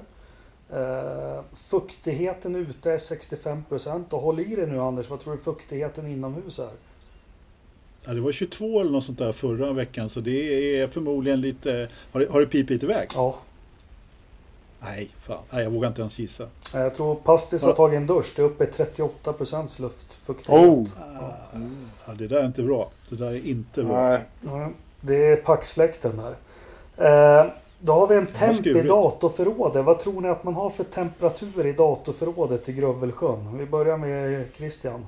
Eh, Fuktigheten ute är 65% och håll i dig nu Anders, vad tror du fuktigheten inomhus är? Ja, det var 22 eller något sånt där förra veckan så det är förmodligen lite... Har det, har det pipit iväg? Ja, Nej, fan. Nej, jag vågar inte ens gissa. eh, jag tror Pastis har Ja. tagit en dusch. Det är uppe i 38% luftfuktighet. Oh! Ja, det där är inte bra. Det där är inte bra. Nej. Ja, det är paxfläkten där. Eh, då har vi en temp i datorförrådet. Vad tror ni att man har för temperatur i datorförrådet i Grövelsjön? Vi börjar med Christian.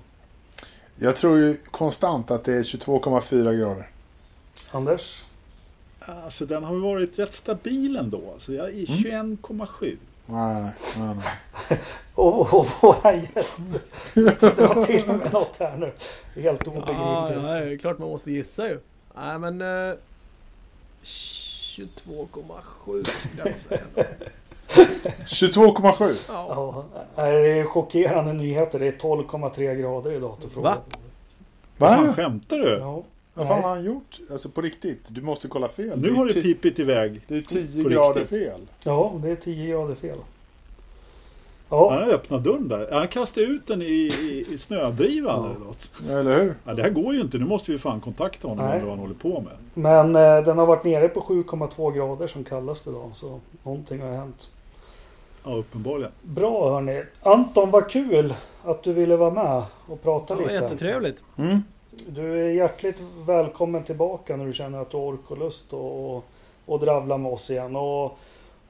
Jag tror ju konstant att det är 22,4 grader. Anders? Alltså den har varit rätt stabil ändå. Alltså, jag är 21,7. Nej, nej, nej. Och, och våran gäst drar till med något här nu. Helt Ja, obegripligt. ja, det är klart man måste gissa ju. Nej men... Eh, 22,7 skulle jag säga. 22,7. Ja. Ja, det är chockerande nyheter. Det är 12,3 grader i datorfrågan. Va? Fan, Va? skämtar du? Ja. Vad fan har han gjort? Alltså på riktigt. Du måste kolla fel. Nu har det pipit iväg. Det är 10 På grader riktigt. fel. ja, det är 10 grader fel. Han Ja, har öppnat dörren där. Han kastade ut den i, i, i snödrivan Ja. eller något. Eller hur? Ja, det här går ju inte. Nu måste vi fan kontakta honom och Nej. vad han håller på med. men eh, den har varit nere på 7,2 grader som kallas det idag. Så någonting har hänt. Ja, uppenbarligen. Bra hörni. Anton, vad kul att du ville vara med och prata Det var lite. jättetrevligt. Mm. Du är hjärtligt välkommen tillbaka när du känner att du har ork och lust och, och, och dravla med oss igen. Och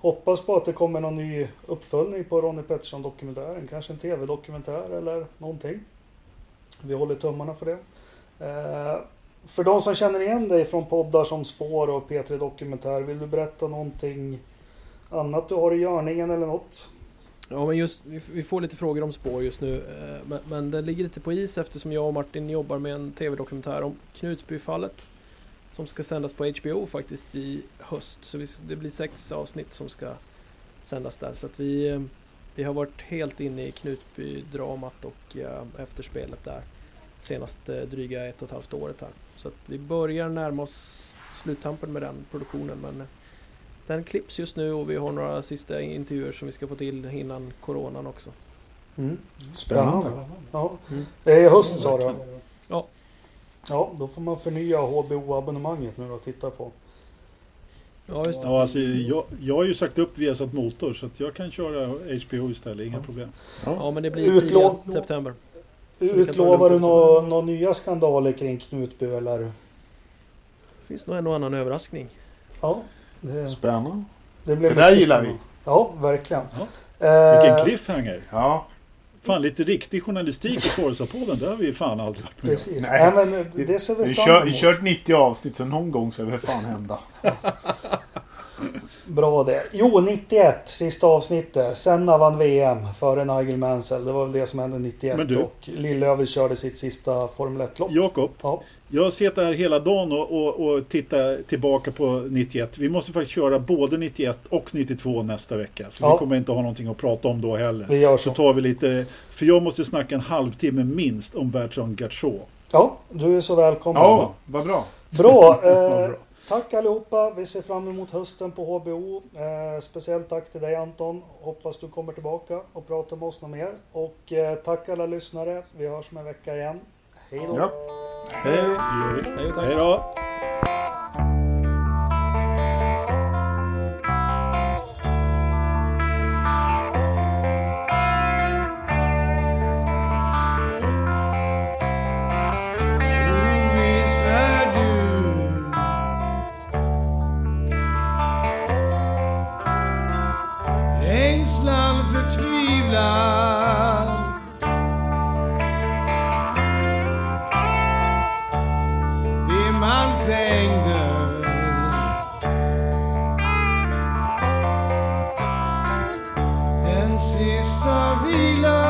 hoppas på att det kommer någon ny uppföljning på Ronnie Pettersson-dokumentären. Kanske en tv-dokumentär eller någonting. Vi håller tummarna för det. Eh, för de som känner igen dig från poddar som Spår och P3 Dokumentär, vill du berätta någonting annat du har i görningen eller något? Ja men just, vi, vi får lite frågor om spår just nu. eh, Men, men det ligger lite på is eftersom jag och Martin jobbar med en tv-dokumentär om Knutsbyfallet. Som ska sändas på HBO faktiskt i höst. Så vi, det blir sex avsnitt som ska sändas där. Så att vi, eh, vi har varit helt inne i Knutby-dramat och eh, efterspelet där. Senaste dryga ett och ett halvt året här. Så att vi börjar närma oss sluttampen med den produktionen. Men eh, den klipps just nu och vi har några sista intervjuer som vi ska få till innan coronan också. Mm. Spännande. Ja. Mm. Det är höst sa du? Ja. Ja, då får man förnya HBO-abonnemanget nu och titta på. Ja, just det. Ja, alltså, jag, jag har ju sagt upp Viasat Motor så att jag kan köra HBO istället. Inga Ja. problem. Ja, men det blir Utlov- tidigast september. det Utlovar du några nya skandaler kring Knutby eller? finns nog en och annan överraskning. Ja, det, Spännande. det Det där spännande. vi. Ja, verkligen. Ja. Eh, Vilken cliffhanger. Ja. Fan, lite riktig journalistik i Forza-podden. Det har vi fan aldrig varit med om. Precis. Nej. Nej, men det ser vi Vi fram kör, vi kört 90 avsnitt så någon gång ska det fan hända. Bra det. Jo, 91, sista avsnittet. Senna vann VM före Nigel Mansell. Det var väl det som hände 91. Men du- Och Lillövis körde sitt sista Formel 1-lopp. Jakob, Ja. Jag har sett det här hela dagen och, och, och tittat tillbaka på 91. Vi måste faktiskt köra både 91 och 92 nästa vecka. För Ja. vi kommer inte ha någonting att prata om då heller. Vi gör Så så. tar vi lite, för jag måste snacka en halvtimme minst om Bertrand Gachot. Ja, du är så välkommen. Ja, vad bra. Bra. Eh, tack allihopa. Vi ser fram emot hösten på HBO. Eh, speciellt tack till dig Anton. Hoppas du kommer tillbaka och pratar med oss något mer. Och eh, tack alla lyssnare. Vi hörs om en vecka igen. Hej då. Ja. Hej! Hej tack! Hej då! Ängslan, förtvivlan Den sista vilan